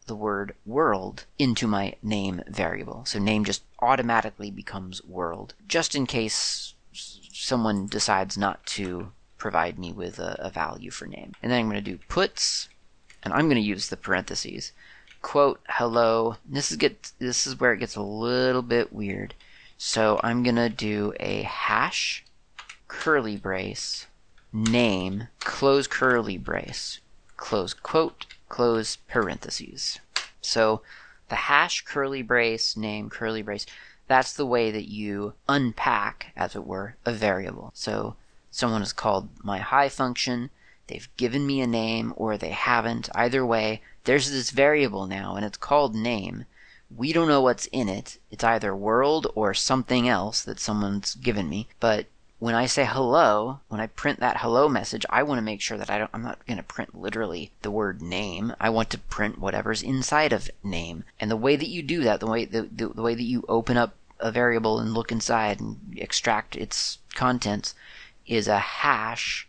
the word world into my name variable. So name just automatically becomes world just in case someone decides not to provide me with a, a value for name. And then I'm going to do puts and I'm going to use the parentheses. Quote hello. This is get this is where it gets a little bit weird. So I'm going to do a hash curly brace name close curly brace close quote close parentheses. So the hash curly brace name curly brace that's the way that you unpack as it were a variable. So someone has called my hi function They've given me a name or they haven't. Either way, there's this variable now and it's called name. We don't know what's in it. It's either world or something else that someone's given me. But when I say hello, when I print that hello message, I want to make sure that I don't, I'm not going to print literally the word name. I want to print whatever's inside of name. And the way that you do that, the way, the, the, the way that you open up a variable and look inside and extract its contents is a hash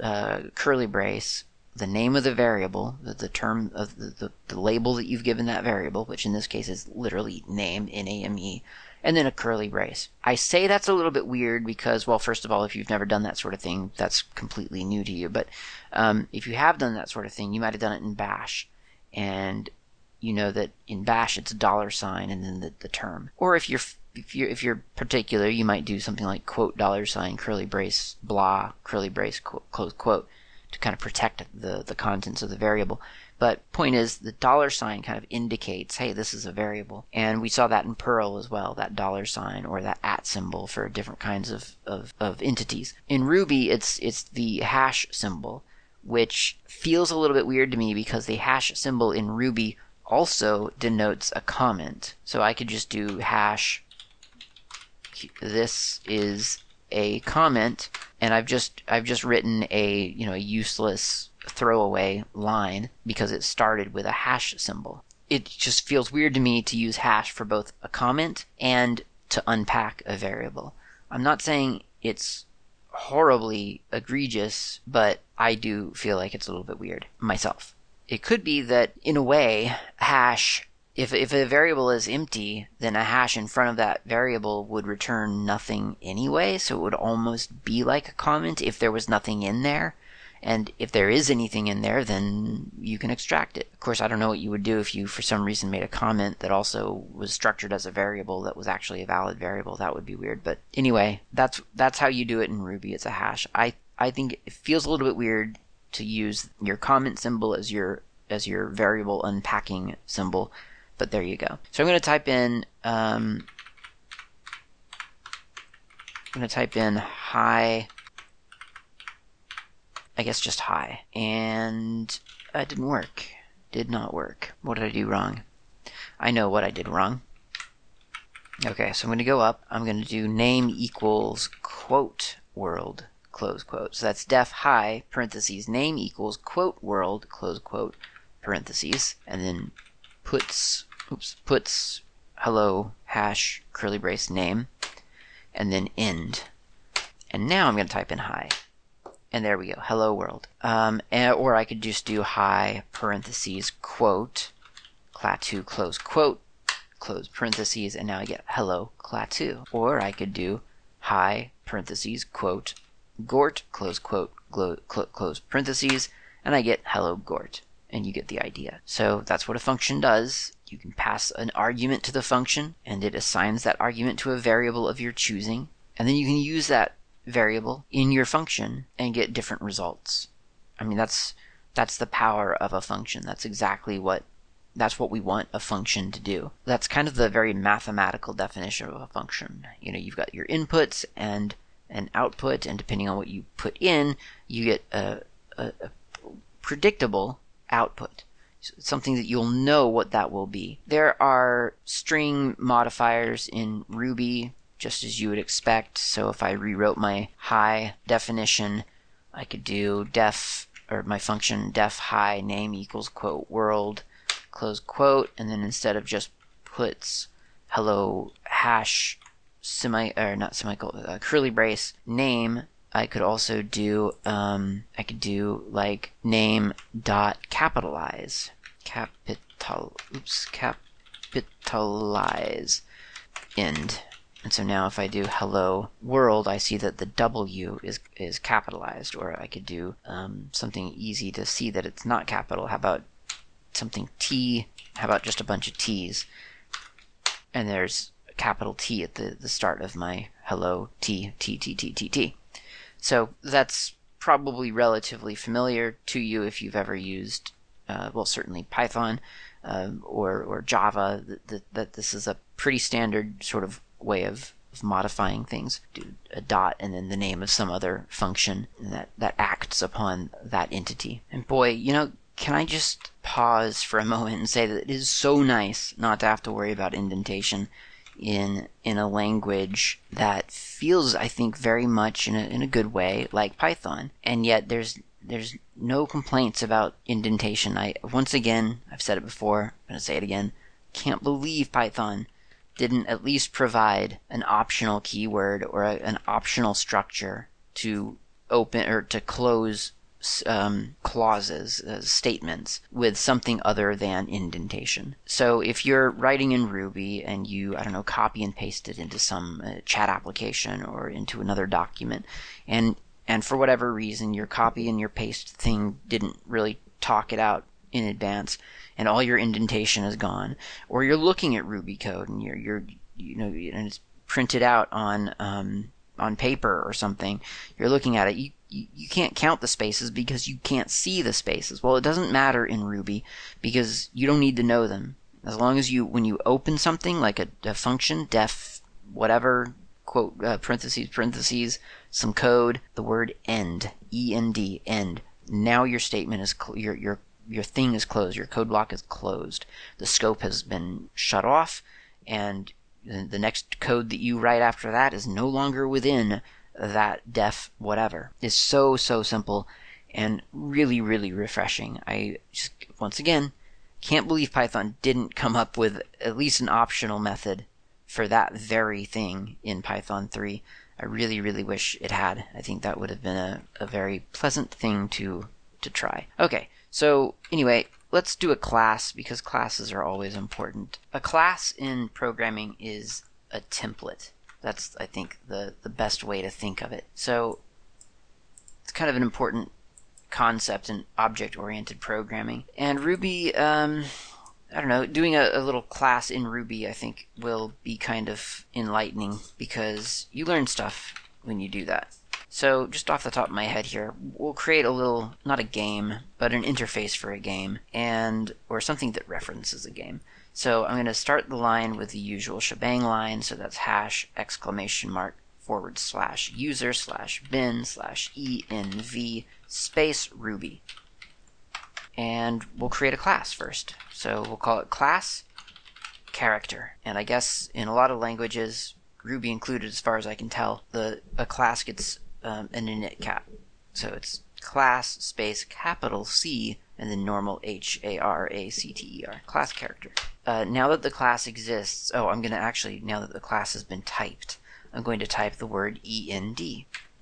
uh, curly brace, the name of the variable, the, the term of the, the, the, label that you've given that variable, which in this case is literally name, N-A-M-E, and then a curly brace. I say that's a little bit weird because, well, first of all, if you've never done that sort of thing, that's completely new to you. But um, if you have done that sort of thing, you might have done it in Bash, and you know that in Bash it's a dollar sign and then the, the term. Or if you're if you're if you're particular, you might do something like quote dollar sign curly brace blah curly brace close quote to kind of protect the the contents of the variable. But point is, the dollar sign kind of indicates, hey, this is a variable, and we saw that in Perl as well, that dollar sign or that at symbol for different kinds of, of, of entities. In Ruby, it's it's the hash symbol, which feels a little bit weird to me because the hash symbol in Ruby also denotes a comment. So I could just do hash this is a comment and I've just I've just written a you know a useless throwaway line because it started with a hash symbol. It just feels weird to me to use hash for both a comment and to unpack a variable. I'm not saying it's horribly egregious, but I do feel like it's a little bit weird myself. it could be that in a way, hash if, if a variable is empty, then a hash in front of that variable would return nothing anyway, so it would almost be like a comment if there was nothing in there. And if there is anything in there, then you can extract it. Of course, I don't know what you would do if you, for some reason, made a comment that also was structured as a variable that was actually a valid variable. That would be weird. But anyway, that's that's how you do it in Ruby. It's a hash. I I think it feels a little bit weird to use your comment symbol as your as your variable unpacking symbol but there you go. So I'm going to type in, um, I'm going to type in hi, I guess just hi, and it didn't work. Did not work. What did I do wrong? I know what I did wrong. Okay, so I'm going to go up. I'm going to do name equals quote world close quote. So that's def hi parentheses name equals quote world close quote parentheses and then puts oops, puts hello hash curly brace name and then end. And now I'm going to type in hi. And there we go. Hello world. Um, and, or I could just do hi parentheses quote Klaatu close quote close parentheses and now I get hello Klaatu. Or I could do hi parentheses quote Gort close quote close parentheses and I get hello Gort and you get the idea. So that's what a function does. You can pass an argument to the function, and it assigns that argument to a variable of your choosing, and then you can use that variable in your function and get different results. I mean, that's that's the power of a function. That's exactly what that's what we want a function to do. That's kind of the very mathematical definition of a function. You know, you've got your inputs and an output, and depending on what you put in, you get a, a, a predictable output something that you'll know what that will be. There are string modifiers in Ruby, just as you would expect. So if I rewrote my hi definition, I could do def, or my function def hi name equals quote world, close quote, and then instead of just puts hello hash semi, or not semicolon, uh, curly brace name, I could also do um, I could do like name dot capitalize capital oops capitalize end. And so now if I do hello world, I see that the W is is capitalized. Or I could do um, something easy to see that it's not capital. How about something T? How about just a bunch of T's? And there's a capital T at the, the start of my hello T T T T T T. So that's probably relatively familiar to you if you've ever used, uh, well, certainly Python um, or, or Java, that, that this is a pretty standard sort of way of, of modifying things. Do a dot and then the name of some other function that, that acts upon that entity. And boy, you know, can I just pause for a moment and say that it is so nice not to have to worry about indentation in in a language that feels, I think, very much in a in a good way like Python, and yet there's there's no complaints about indentation. I once again, I've said it before, I'm gonna say it again. Can't believe Python didn't at least provide an optional keyword or a, an optional structure to open or to close um, clauses, uh, statements with something other than indentation. So if you're writing in Ruby and you, I don't know, copy and paste it into some uh, chat application or into another document, and and for whatever reason your copy and your paste thing didn't really talk it out in advance, and all your indentation is gone, or you're looking at Ruby code and you're you're you know and it's printed out on um, on paper or something, you're looking at it, you, you, you can't count the spaces because you can't see the spaces. Well, it doesn't matter in Ruby because you don't need to know them. As long as you, when you open something like a, a function, def, whatever, quote, uh, parentheses, parentheses, some code, the word end, E-N-D, end. Now your statement is, cl- your, your, your thing is closed, your code block is closed. The scope has been shut off and the next code that you write after that is no longer within that def whatever. is so, so simple and really, really refreshing. I just, once again, can't believe Python didn't come up with at least an optional method for that very thing in Python 3. I really, really wish it had. I think that would have been a, a very pleasant thing to to try. Okay, so anyway, let's do a class because classes are always important. A class in programming is a template. That's, I think, the, the best way to think of it. So it's kind of an important concept in object oriented programming. And Ruby, um, I don't know, doing a, a, little class in Ruby, I think, will be kind of enlightening because you learn stuff when you do that. So, just off the top of my head here, we'll create a little, not a game, but an interface for a game, and or something that references a game. So, I'm going to start the line with the usual shebang line, so that's hash exclamation mark forward slash user slash bin slash env space ruby. And we'll create a class first. So we'll call it class character. And I guess in a lot of languages, Ruby included as far as I can tell, the a class gets um, an init cap. So it's class space capital C and the normal H A R A C T E R class character. Uh, now that the class exists, oh, I'm going to actually now that the class has been typed, I'm going to type the word END.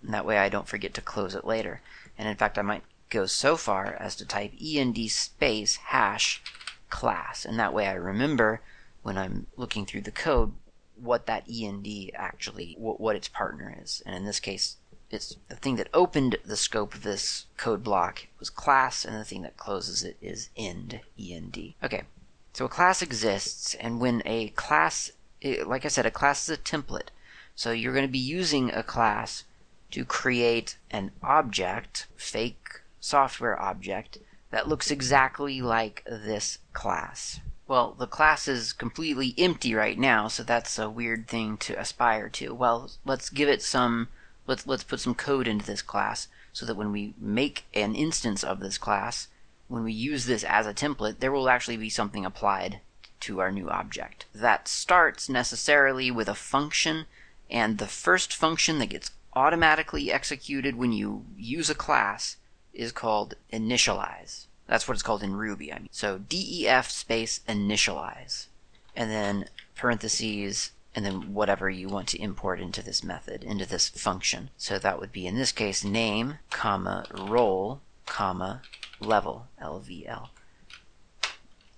And that way I don't forget to close it later. And in fact, I might go so far as to type END space hash class. And that way I remember when I'm looking through the code what that END actually, what, what its partner is. And in this case, it's the thing that opened the scope of this code block was class, and the thing that closes it is end, END. Okay, so a class exists, and when a class, like I said, a class is a template. So you're going to be using a class to create an object, fake software object, that looks exactly like this class. Well, the class is completely empty right now, so that's a weird thing to aspire to. Well, let's give it some let's let's put some code into this class so that when we make an instance of this class, when we use this as a template, there will actually be something applied to our new object. That starts necessarily with a function and the first function that gets automatically executed when you use a class is called initialize. That's what it's called in Ruby. I mean. So def space initialize, and then parentheses, and then whatever you want to import into this method, into this function. So that would be in this case name, comma role, comma level, LVL.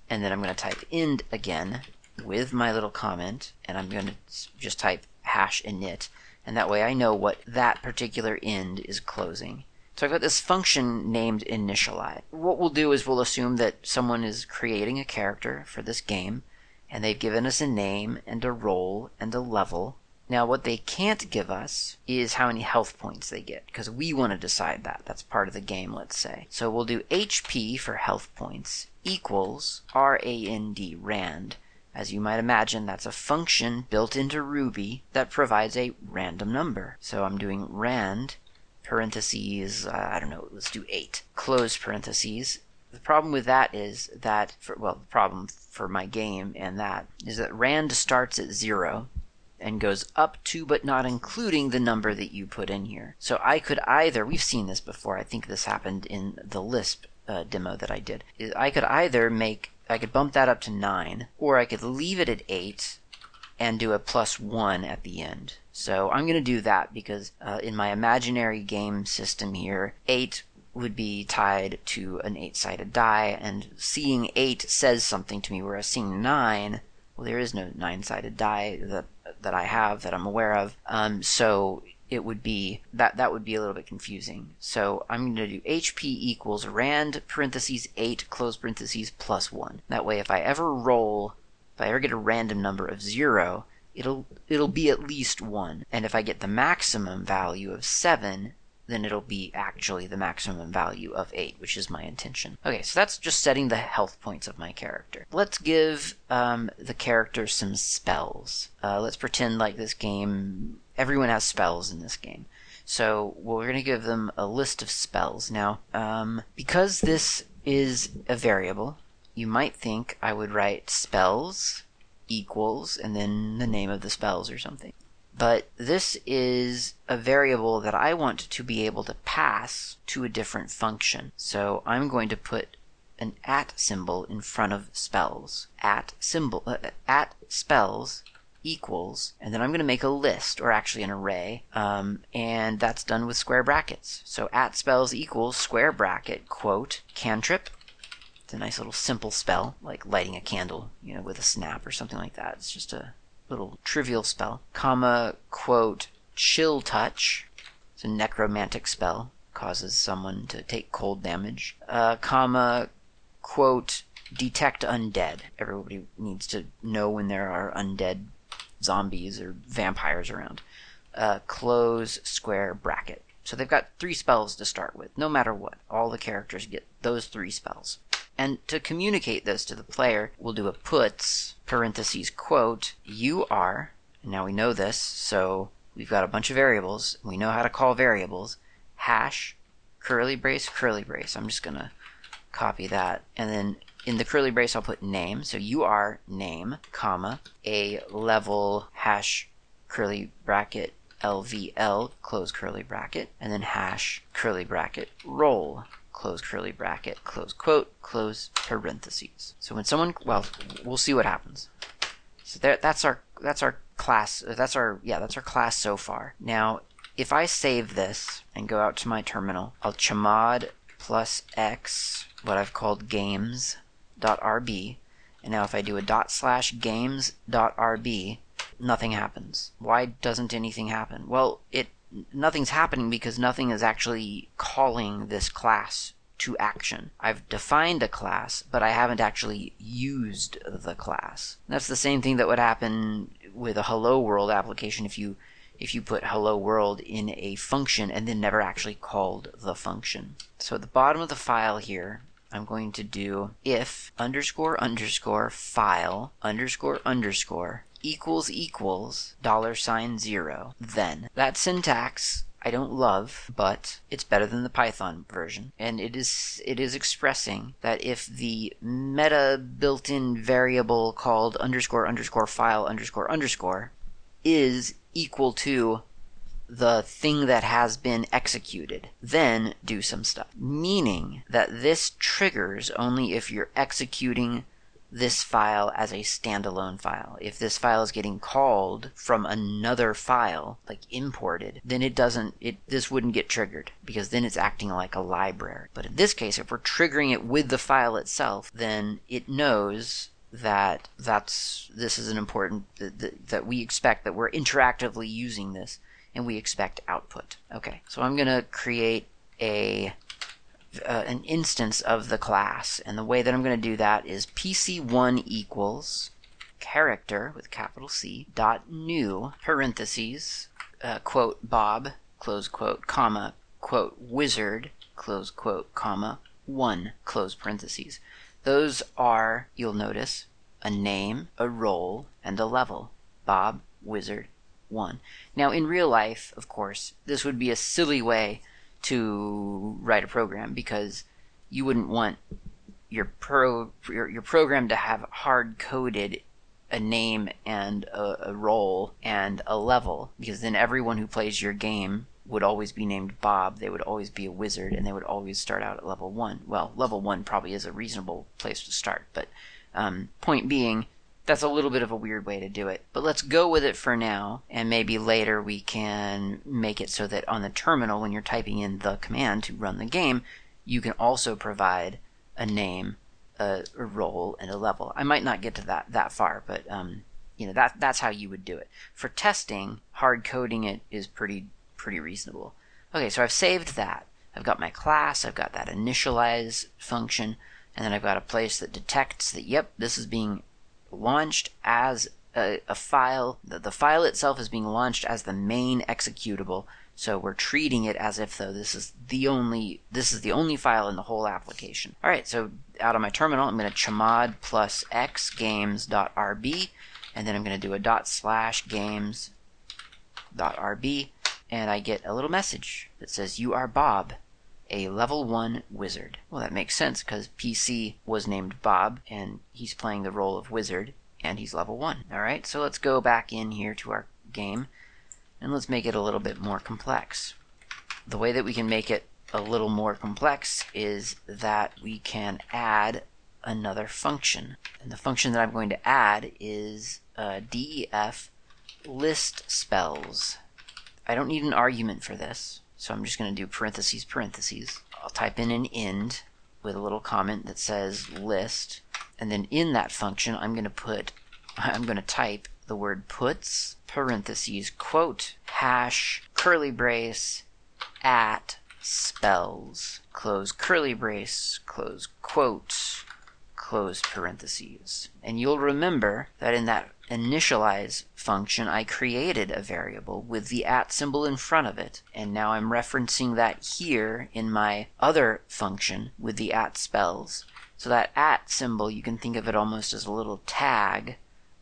And then I'm going to type end again with my little comment, and I'm going to just type hash init, and that way I know what that particular end is closing. So I've got this function named initialize. What we'll do is we'll assume that someone is creating a character for this game, and they've given us a name and a role and a level. Now, what they can't give us is how many health points they get, because we want to decide that. That's part of the game, let's say. So we'll do HP for health points equals RAND, RAND, as you might imagine, that's a function built into Ruby that provides a random number. So I'm doing rand parentheses, uh, I don't know, let's do 8, close parentheses. The problem with that is that, for, well, the problem for my game and that is that rand starts at 0 and goes up to but not including the number that you put in here. So I could either, we've seen this before, I think this happened in the Lisp uh, demo that I did. I could either make I could bump that up to 9, or I could leave it at 8 and do a plus 1 at the end. So I'm going to do that because uh, in my imaginary game system here, 8 would be tied to an 8 sided die, and seeing 8 says something to me, whereas seeing 9, well, there is no 9 sided die that, that I have that I'm aware of. Um, so it would be that that would be a little bit confusing. So I'm going to do HP equals rand parentheses 8 close parentheses plus 1. That way if I ever roll, if I ever get a random number of 0, it'll it'll be at least 1. And if I get the maximum value of 7, then it'll be actually the maximum value of 8, which is my intention. Okay, so that's just setting the health points of my character. Let's give um, the character some spells. Uh, let's pretend like this game everyone has spells in this game. So we're going to give them a list of spells. Now, um, because this is a variable, you might think I would write spells equals and then the name of the spells or something. But this is a variable that I want to be able to pass to a different function. So I'm going to put an at symbol in front of spells. At symbol uh, at spells equals, and then I'm going to make a list, or actually an array, um, and that's done with square brackets. So at spells equals square bracket, quote, cantrip, It's a nice little simple spell, like lighting a candle, you know, with a snap or something like that. It's just a little trivial spell. Comma, quote, chill touch. It's a necromantic spell. Causes someone to take cold damage. Uh, comma, quote, detect undead. Everybody needs to know when there are undead zombies or vampires around. Uh, close square bracket. So they've got three spells to start with, no matter what. All the characters get those three spells. And to communicate this to the player, we'll do a puts, parentheses, quote, you are, now we know this, so we've got a bunch of variables. We know how to call variables. Hash, curly brace, curly brace. I'm just going to copy that. And then in the curly brace, I'll put name. So you are name, comma, a level hash curly bracket LVL, close curly bracket, and then hash curly bracket role, close curly bracket, close quote, close parentheses. So when someone, well, we'll see what happens. So there, that's our that's our class. That's our yeah, that's our class so far. Now, if I save this and go out to my terminal, I'll chmod plus x, what I've called games.rb, and now if I do a dot slash games.rb, nothing happens. Why doesn't anything happen? Well, it nothing's happening because nothing is actually calling this class to action. I've defined a class, but I haven't actually used the class. That's the same thing that would happen with a hello world application if you if you put hello world in a function and then never actually called the function. So at the bottom of the file here, I'm going to do if underscore underscore file underscore underscore equals equals dollar sign zero. Then that syntax I don't love, but it's better than the Python version. And it is it is expressing that if the meta built-in variable called underscore underscore file underscore underscore is equal to the thing that has been executed, then do some stuff. Meaning that this triggers only if you're executing this file as a standalone file. If this file is getting called from another file, like imported, then it doesn't, it, this wouldn't get triggered because then it's acting like a library. But in this case, if we're triggering it with the file itself, then it knows that that's, this is an important, that, that we expect that we're interactively using this and we expect output. Okay, so I'm going to create a uh, an instance of the class, and the way that I'm going to do that is pc1 equals character with capital C dot new parentheses uh, quote Bob close quote comma quote wizard close quote comma one close parentheses. Those are you'll notice a name, a role, and a level. Bob Wizard 1. Now, in real life, of course, this would be a silly way to write a program because you wouldn't want your pro your, your program to have hard coded a name and a, a role and a level because then everyone who plays your game would always be named Bob. They would always be a wizard and they would always start out at level one. Well, level one probably is a reasonable place to start, but um, point being, that's a little bit of a weird way to do it. But let's go with it for now, and maybe later we can make it so that on the terminal, when you're typing in the command to run the game, you can also provide a name, a, a role, and a level. I might not get to that that far, but um, you know that that's how you would do it. For testing, hard coding it is pretty pretty reasonable. Okay, so I've saved that. I've got my class. I've got that initialize function, and then I've got a place that detects that yep, this is being launched as a, a file. The, the file itself is being launched as the main executable. So we're treating it as if though this is the only this is the only file in the whole application. All right, so out of my terminal, I'm going to chmod plus x games.rb, and then I'm going to do a dot slash games.rb, and I get a little message that says you are Bob, a level 1 wizard. Well, that makes sense because PC was named Bob and he's playing the role of wizard and he's level 1. Alright, so let's go back in here to our game and let's make it a little bit more complex. The way that we can make it a little more complex is that we can add another function. And the function that I'm going to add is uh, def list spells. I don't need an argument for this. So I'm just going to do parentheses, parentheses. I'll type in an end with a little comment that says list, and then in that function, I'm going to put, I'm going to type the word puts, parentheses, quote, hash, curly brace, at, spells, close curly brace, close quote, close parentheses. And you'll remember that in that initialize function, I created a variable with the at symbol in front of it. And now I'm referencing that here in my other function with the at spells. So that at symbol, you can think of it almost as a little tag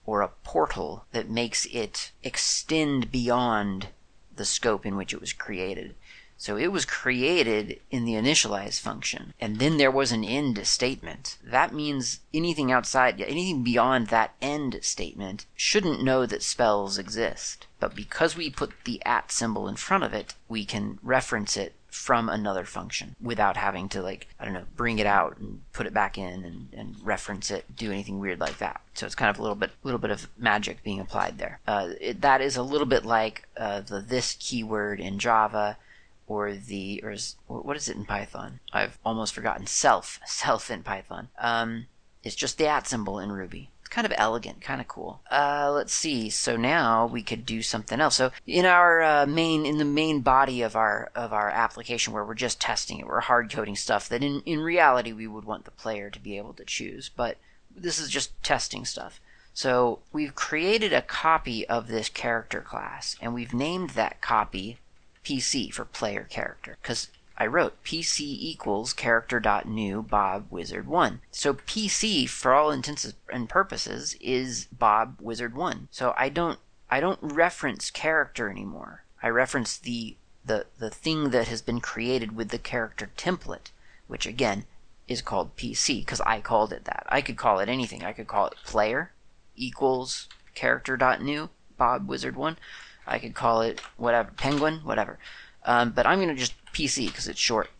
or a portal that makes it extend beyond the scope in which it was created. So it was created in the initialize function, and then there was an end statement. That means anything outside, anything beyond that end statement shouldn't know that spells exist. But because we put the at symbol in front of it, we can reference it from another function without having to like I don't know bring it out and put it back in and, and reference it do anything weird like that so it's kind of a little bit little bit of magic being applied there uh, it, that is a little bit like uh, the this keyword in Java or the or is, what is it in Python? I've almost forgotten self self in Python. Um, it's just the at symbol in Ruby. It's kind of elegant, kind of cool. Uh, let's see. So now we could do something else. So in our uh, main in the main body of our of our application where we're just testing it, we're hard coding stuff that in in reality we would want the player to be able to choose, but this is just testing stuff. So we've created a copy of this character class, and we've named that copy PC for player character because I wrote PC equals character dot new Bob Wizard one. So PC for all intents and purposes is Bob Wizard one. So I don't I don't reference character anymore. I reference the the the thing that has been created with the character template, which again is called PC because I called it that. I could call it anything. I could call it player equals character dot new Bob Wizard one. I could call it whatever, Penguin, whatever. Um, but I'm going to just PC because it's short.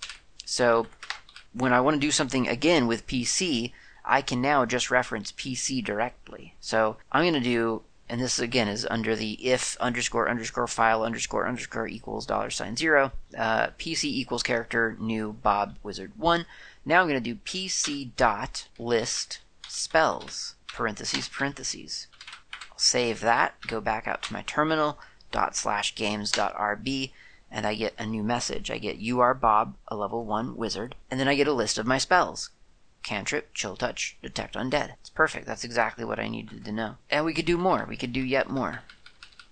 So when I want to do something again with PC, I can now just reference PC directly. So I'm going to do, and this again is under the if underscore underscore file underscore underscore equals dollar sign zero, uh, PC equals character new Bob Wizard one. Now I'm going to do PC dot list spells parentheses parentheses. I'll save that, go back out to my terminal, dot slash games dot rb and I get a new message. I get you are Bob, a level 1 wizard, and then I get a list of my spells. Cantrip, Chill Touch, Detect Undead. It's perfect. That's exactly what I needed to know. And we could do more. We could do yet more.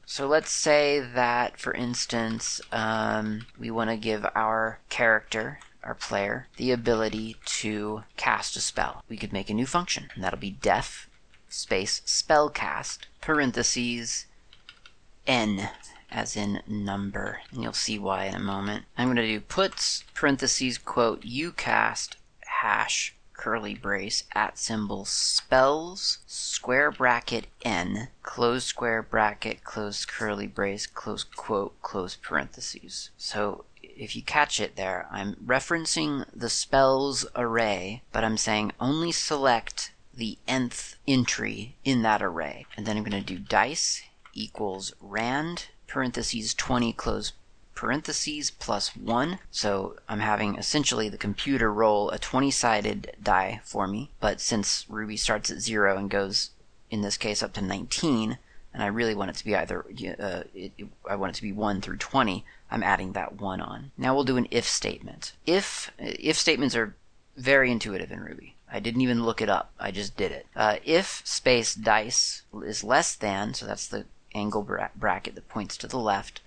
So let's say that, for instance, um, we want to give our character, our player, the ability to cast a spell. We could make a new function, and that'll be def space spellcast parentheses n as in number. And you'll see why in a moment. I'm going to do puts parentheses quote ucast hash curly brace at symbol spells square bracket n close square bracket close curly brace close quote close parentheses. So if you catch it there, I'm referencing the spells array, but I'm saying only select the nth entry in that array. And then I'm going to do dice equals rand parentheses 20 close parentheses plus 1. So I'm having essentially the computer roll a 20 sided die for me. But since Ruby starts at 0 and goes, in this case, up to 19, and I really want it to be either, uh, it, it, I want it to be 1 through 20, I'm adding that 1 on. Now we'll do an if statement. If, if statements are very intuitive in Ruby. I didn't even look it up. I just did it. Uh, if space dice is less than, so that's the angle bra- bracket that points to the left.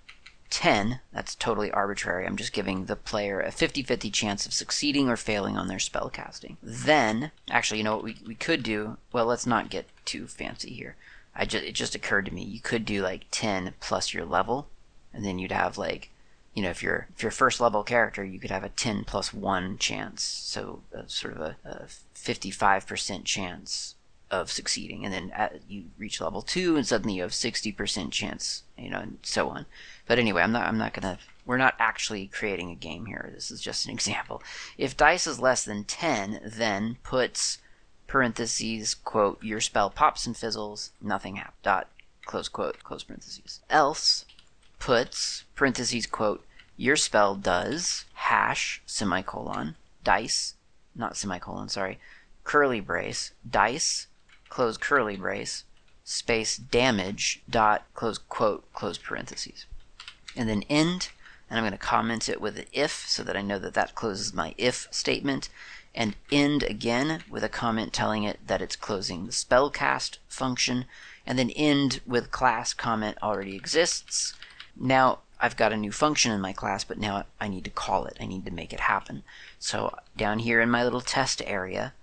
10, that's totally arbitrary. I'm just giving the player a 50 50 chance of succeeding or failing on their spell casting. Then, actually, you know what we, we could do? Well, let's not get too fancy here. I just, it just occurred to me you could do like 10 plus your level, and then you'd have like, you know, if you're if you're first level character, you could have a 10 plus 1 chance, so sort of a, a 55% chance of succeeding, and then at, you reach level two, and suddenly you have sixty percent chance, you know, and so on. But anyway, I'm not I'm not gonna. We're not actually creating a game here. This is just an example. If dice is less than ten, then puts parentheses quote your spell pops and fizzles, nothing happens. Dot close quote close parentheses. Else puts parentheses quote your spell does hash semicolon dice not semicolon, sorry, curly brace, dice, close curly brace, space damage dot close quote close parentheses, and then end. And I'm going to comment it with an if so that I know that that closes my if statement, and end again with a comment telling it that it's closing the spellcast function, and then end with class comment already exists. Now I've got a new function in my class, but now I need to call it. I need to make it happen. So down here in my little test area,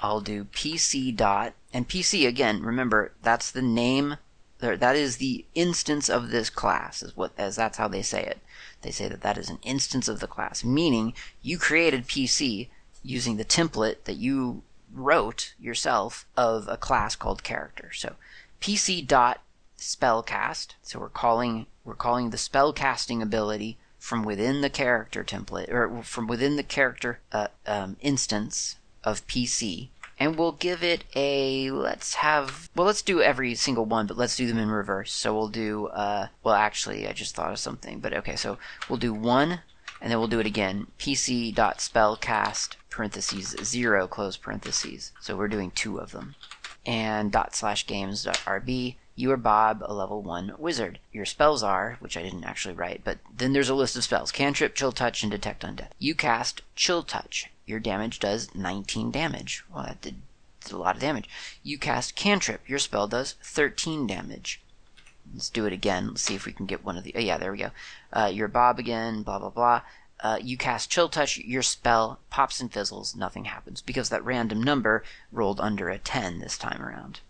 I'll do pc dot, and pc again, remember, that's the name, that is the instance of this class, is what, as that's how they say it. They say that that is an instance of the class, meaning you created pc using the template that you wrote yourself of a class called character. So pc dot. So we're calling we're calling the spellcasting ability from within the character template or from within the character uh, um, instance of PC. And we'll give it a let's have well let's do every single one, but let's do them in reverse. So we'll do uh well actually I just thought of something, but okay, so we'll do one and then we'll do it again. pc dot PC.spellcast parentheses zero close parentheses. So we're doing two of them. And dot slash games dot rb you are Bob, a level 1 wizard. Your spells are, which I didn't actually write, but then there's a list of spells Cantrip, Chill Touch, and Detect Undead. You cast Chill Touch. Your damage does 19 damage. Well, that did, did a lot of damage. You cast Cantrip. Your spell does 13 damage. Let's do it again. Let's see if we can get one of the. Oh, yeah, there we go. Uh, Bob again, blah, blah, blah. Uh, you cast Chill Touch, your spell pops and fizzles, nothing happens because that random number rolled under a 10 this time around.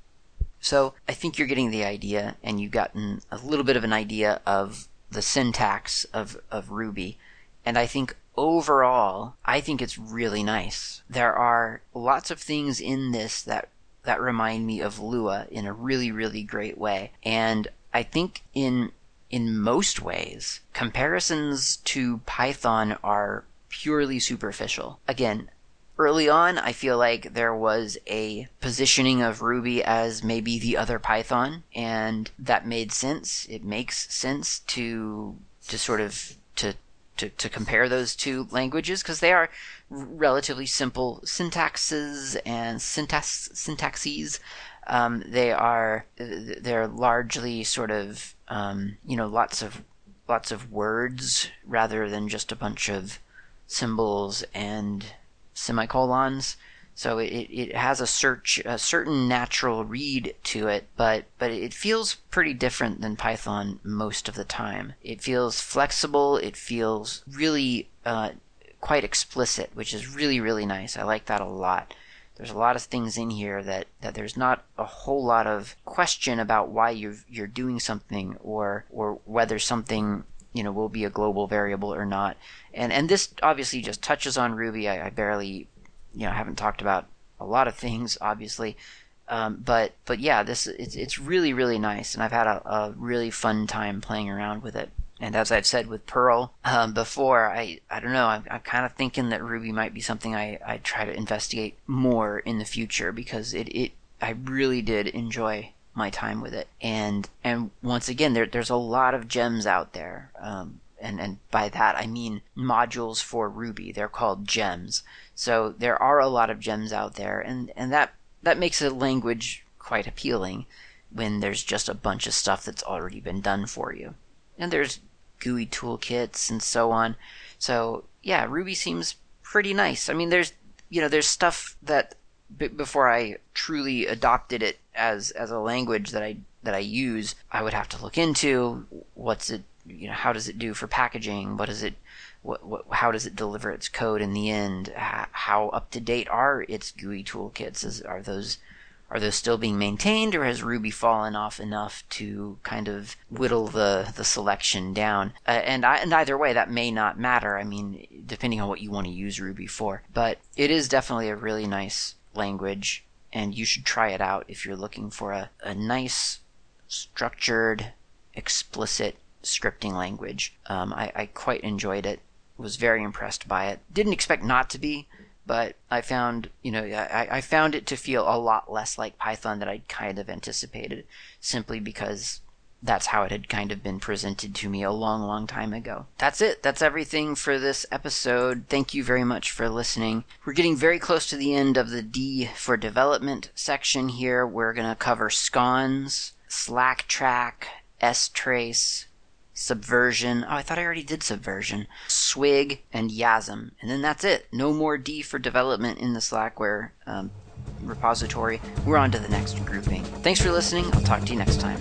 So I think you're getting the idea, and you've gotten a little bit of an idea of the syntax of, of Ruby. And I think overall, I think it's really nice. There are lots of things in this that that remind me of Lua in a really, really great way. And I think in in most ways, comparisons to Python are purely superficial. Again, early on, I feel like there was a positioning of Ruby as maybe the other Python, and that made sense. It makes sense to to sort of to to, to compare those two languages because they are relatively simple syntaxes and syntax syntaxes. Um, they are they're largely sort of um, you know lots of lots of words rather than just a bunch of symbols and semicolons. So it, it has a search a certain natural read to it, but but it feels pretty different than Python most of the time. It feels flexible. It feels really uh, quite explicit, which is really really nice. I like that a lot. There's a lot of things in here that, that there's not a whole lot of question about why you're you're doing something or or whether something you know will be a global variable or not. And and this obviously just touches on Ruby. I, I barely you know haven't talked about a lot of things obviously. Um, but but yeah this it's, it's really really nice and i've had a, a really fun time playing around with it. And as i've said with Perl um, before i i don't know i'm, I'm kind of thinking that ruby might be something i i try to investigate more in the future because it it i really did enjoy my time with it. And and once again there there's a lot of gems out there um, and, and by that I mean modules for Ruby. They're called gems. So there are a lot of gems out there, and, and that, that makes a language quite appealing when there's just a bunch of stuff that's already been done for you. And there's GUI toolkits and so on. So yeah, Ruby seems pretty nice. I mean, there's you know there's stuff that b- before I truly adopted it as as a language that I that I use, I would have to look into what's it you know how does it do for packaging what does it what, what, how does it deliver its code in the end how, up to date are its GUI toolkits Is, are those are those still being maintained or has Ruby fallen off enough to kind of whittle the, the selection down? Uh, and, I, and either way, that may not matter. I mean, depending on what you want to use Ruby for. But it is definitely a really nice language, and you should try it out if you're looking for a, a nice, structured, explicit scripting language. Um, I, I quite enjoyed it. Was very impressed by it. Didn't expect not to be, but I found, you know, I, I found it to feel a lot less like Python than I'd kind of anticipated, simply because, that's how it had kind of been presented to me a long, long time ago. That's it. That's everything for this episode. Thank you very much for listening. We're getting very close to the end of the D for development section here. We're going to cover SCons, slack track, strace, subversion. Oh, I thought I already did subversion. Swig and Yasm. And then that's it. No more D for development in the Slackware um, repository. We're on to the next grouping. Thanks for listening. I'll talk to you next time.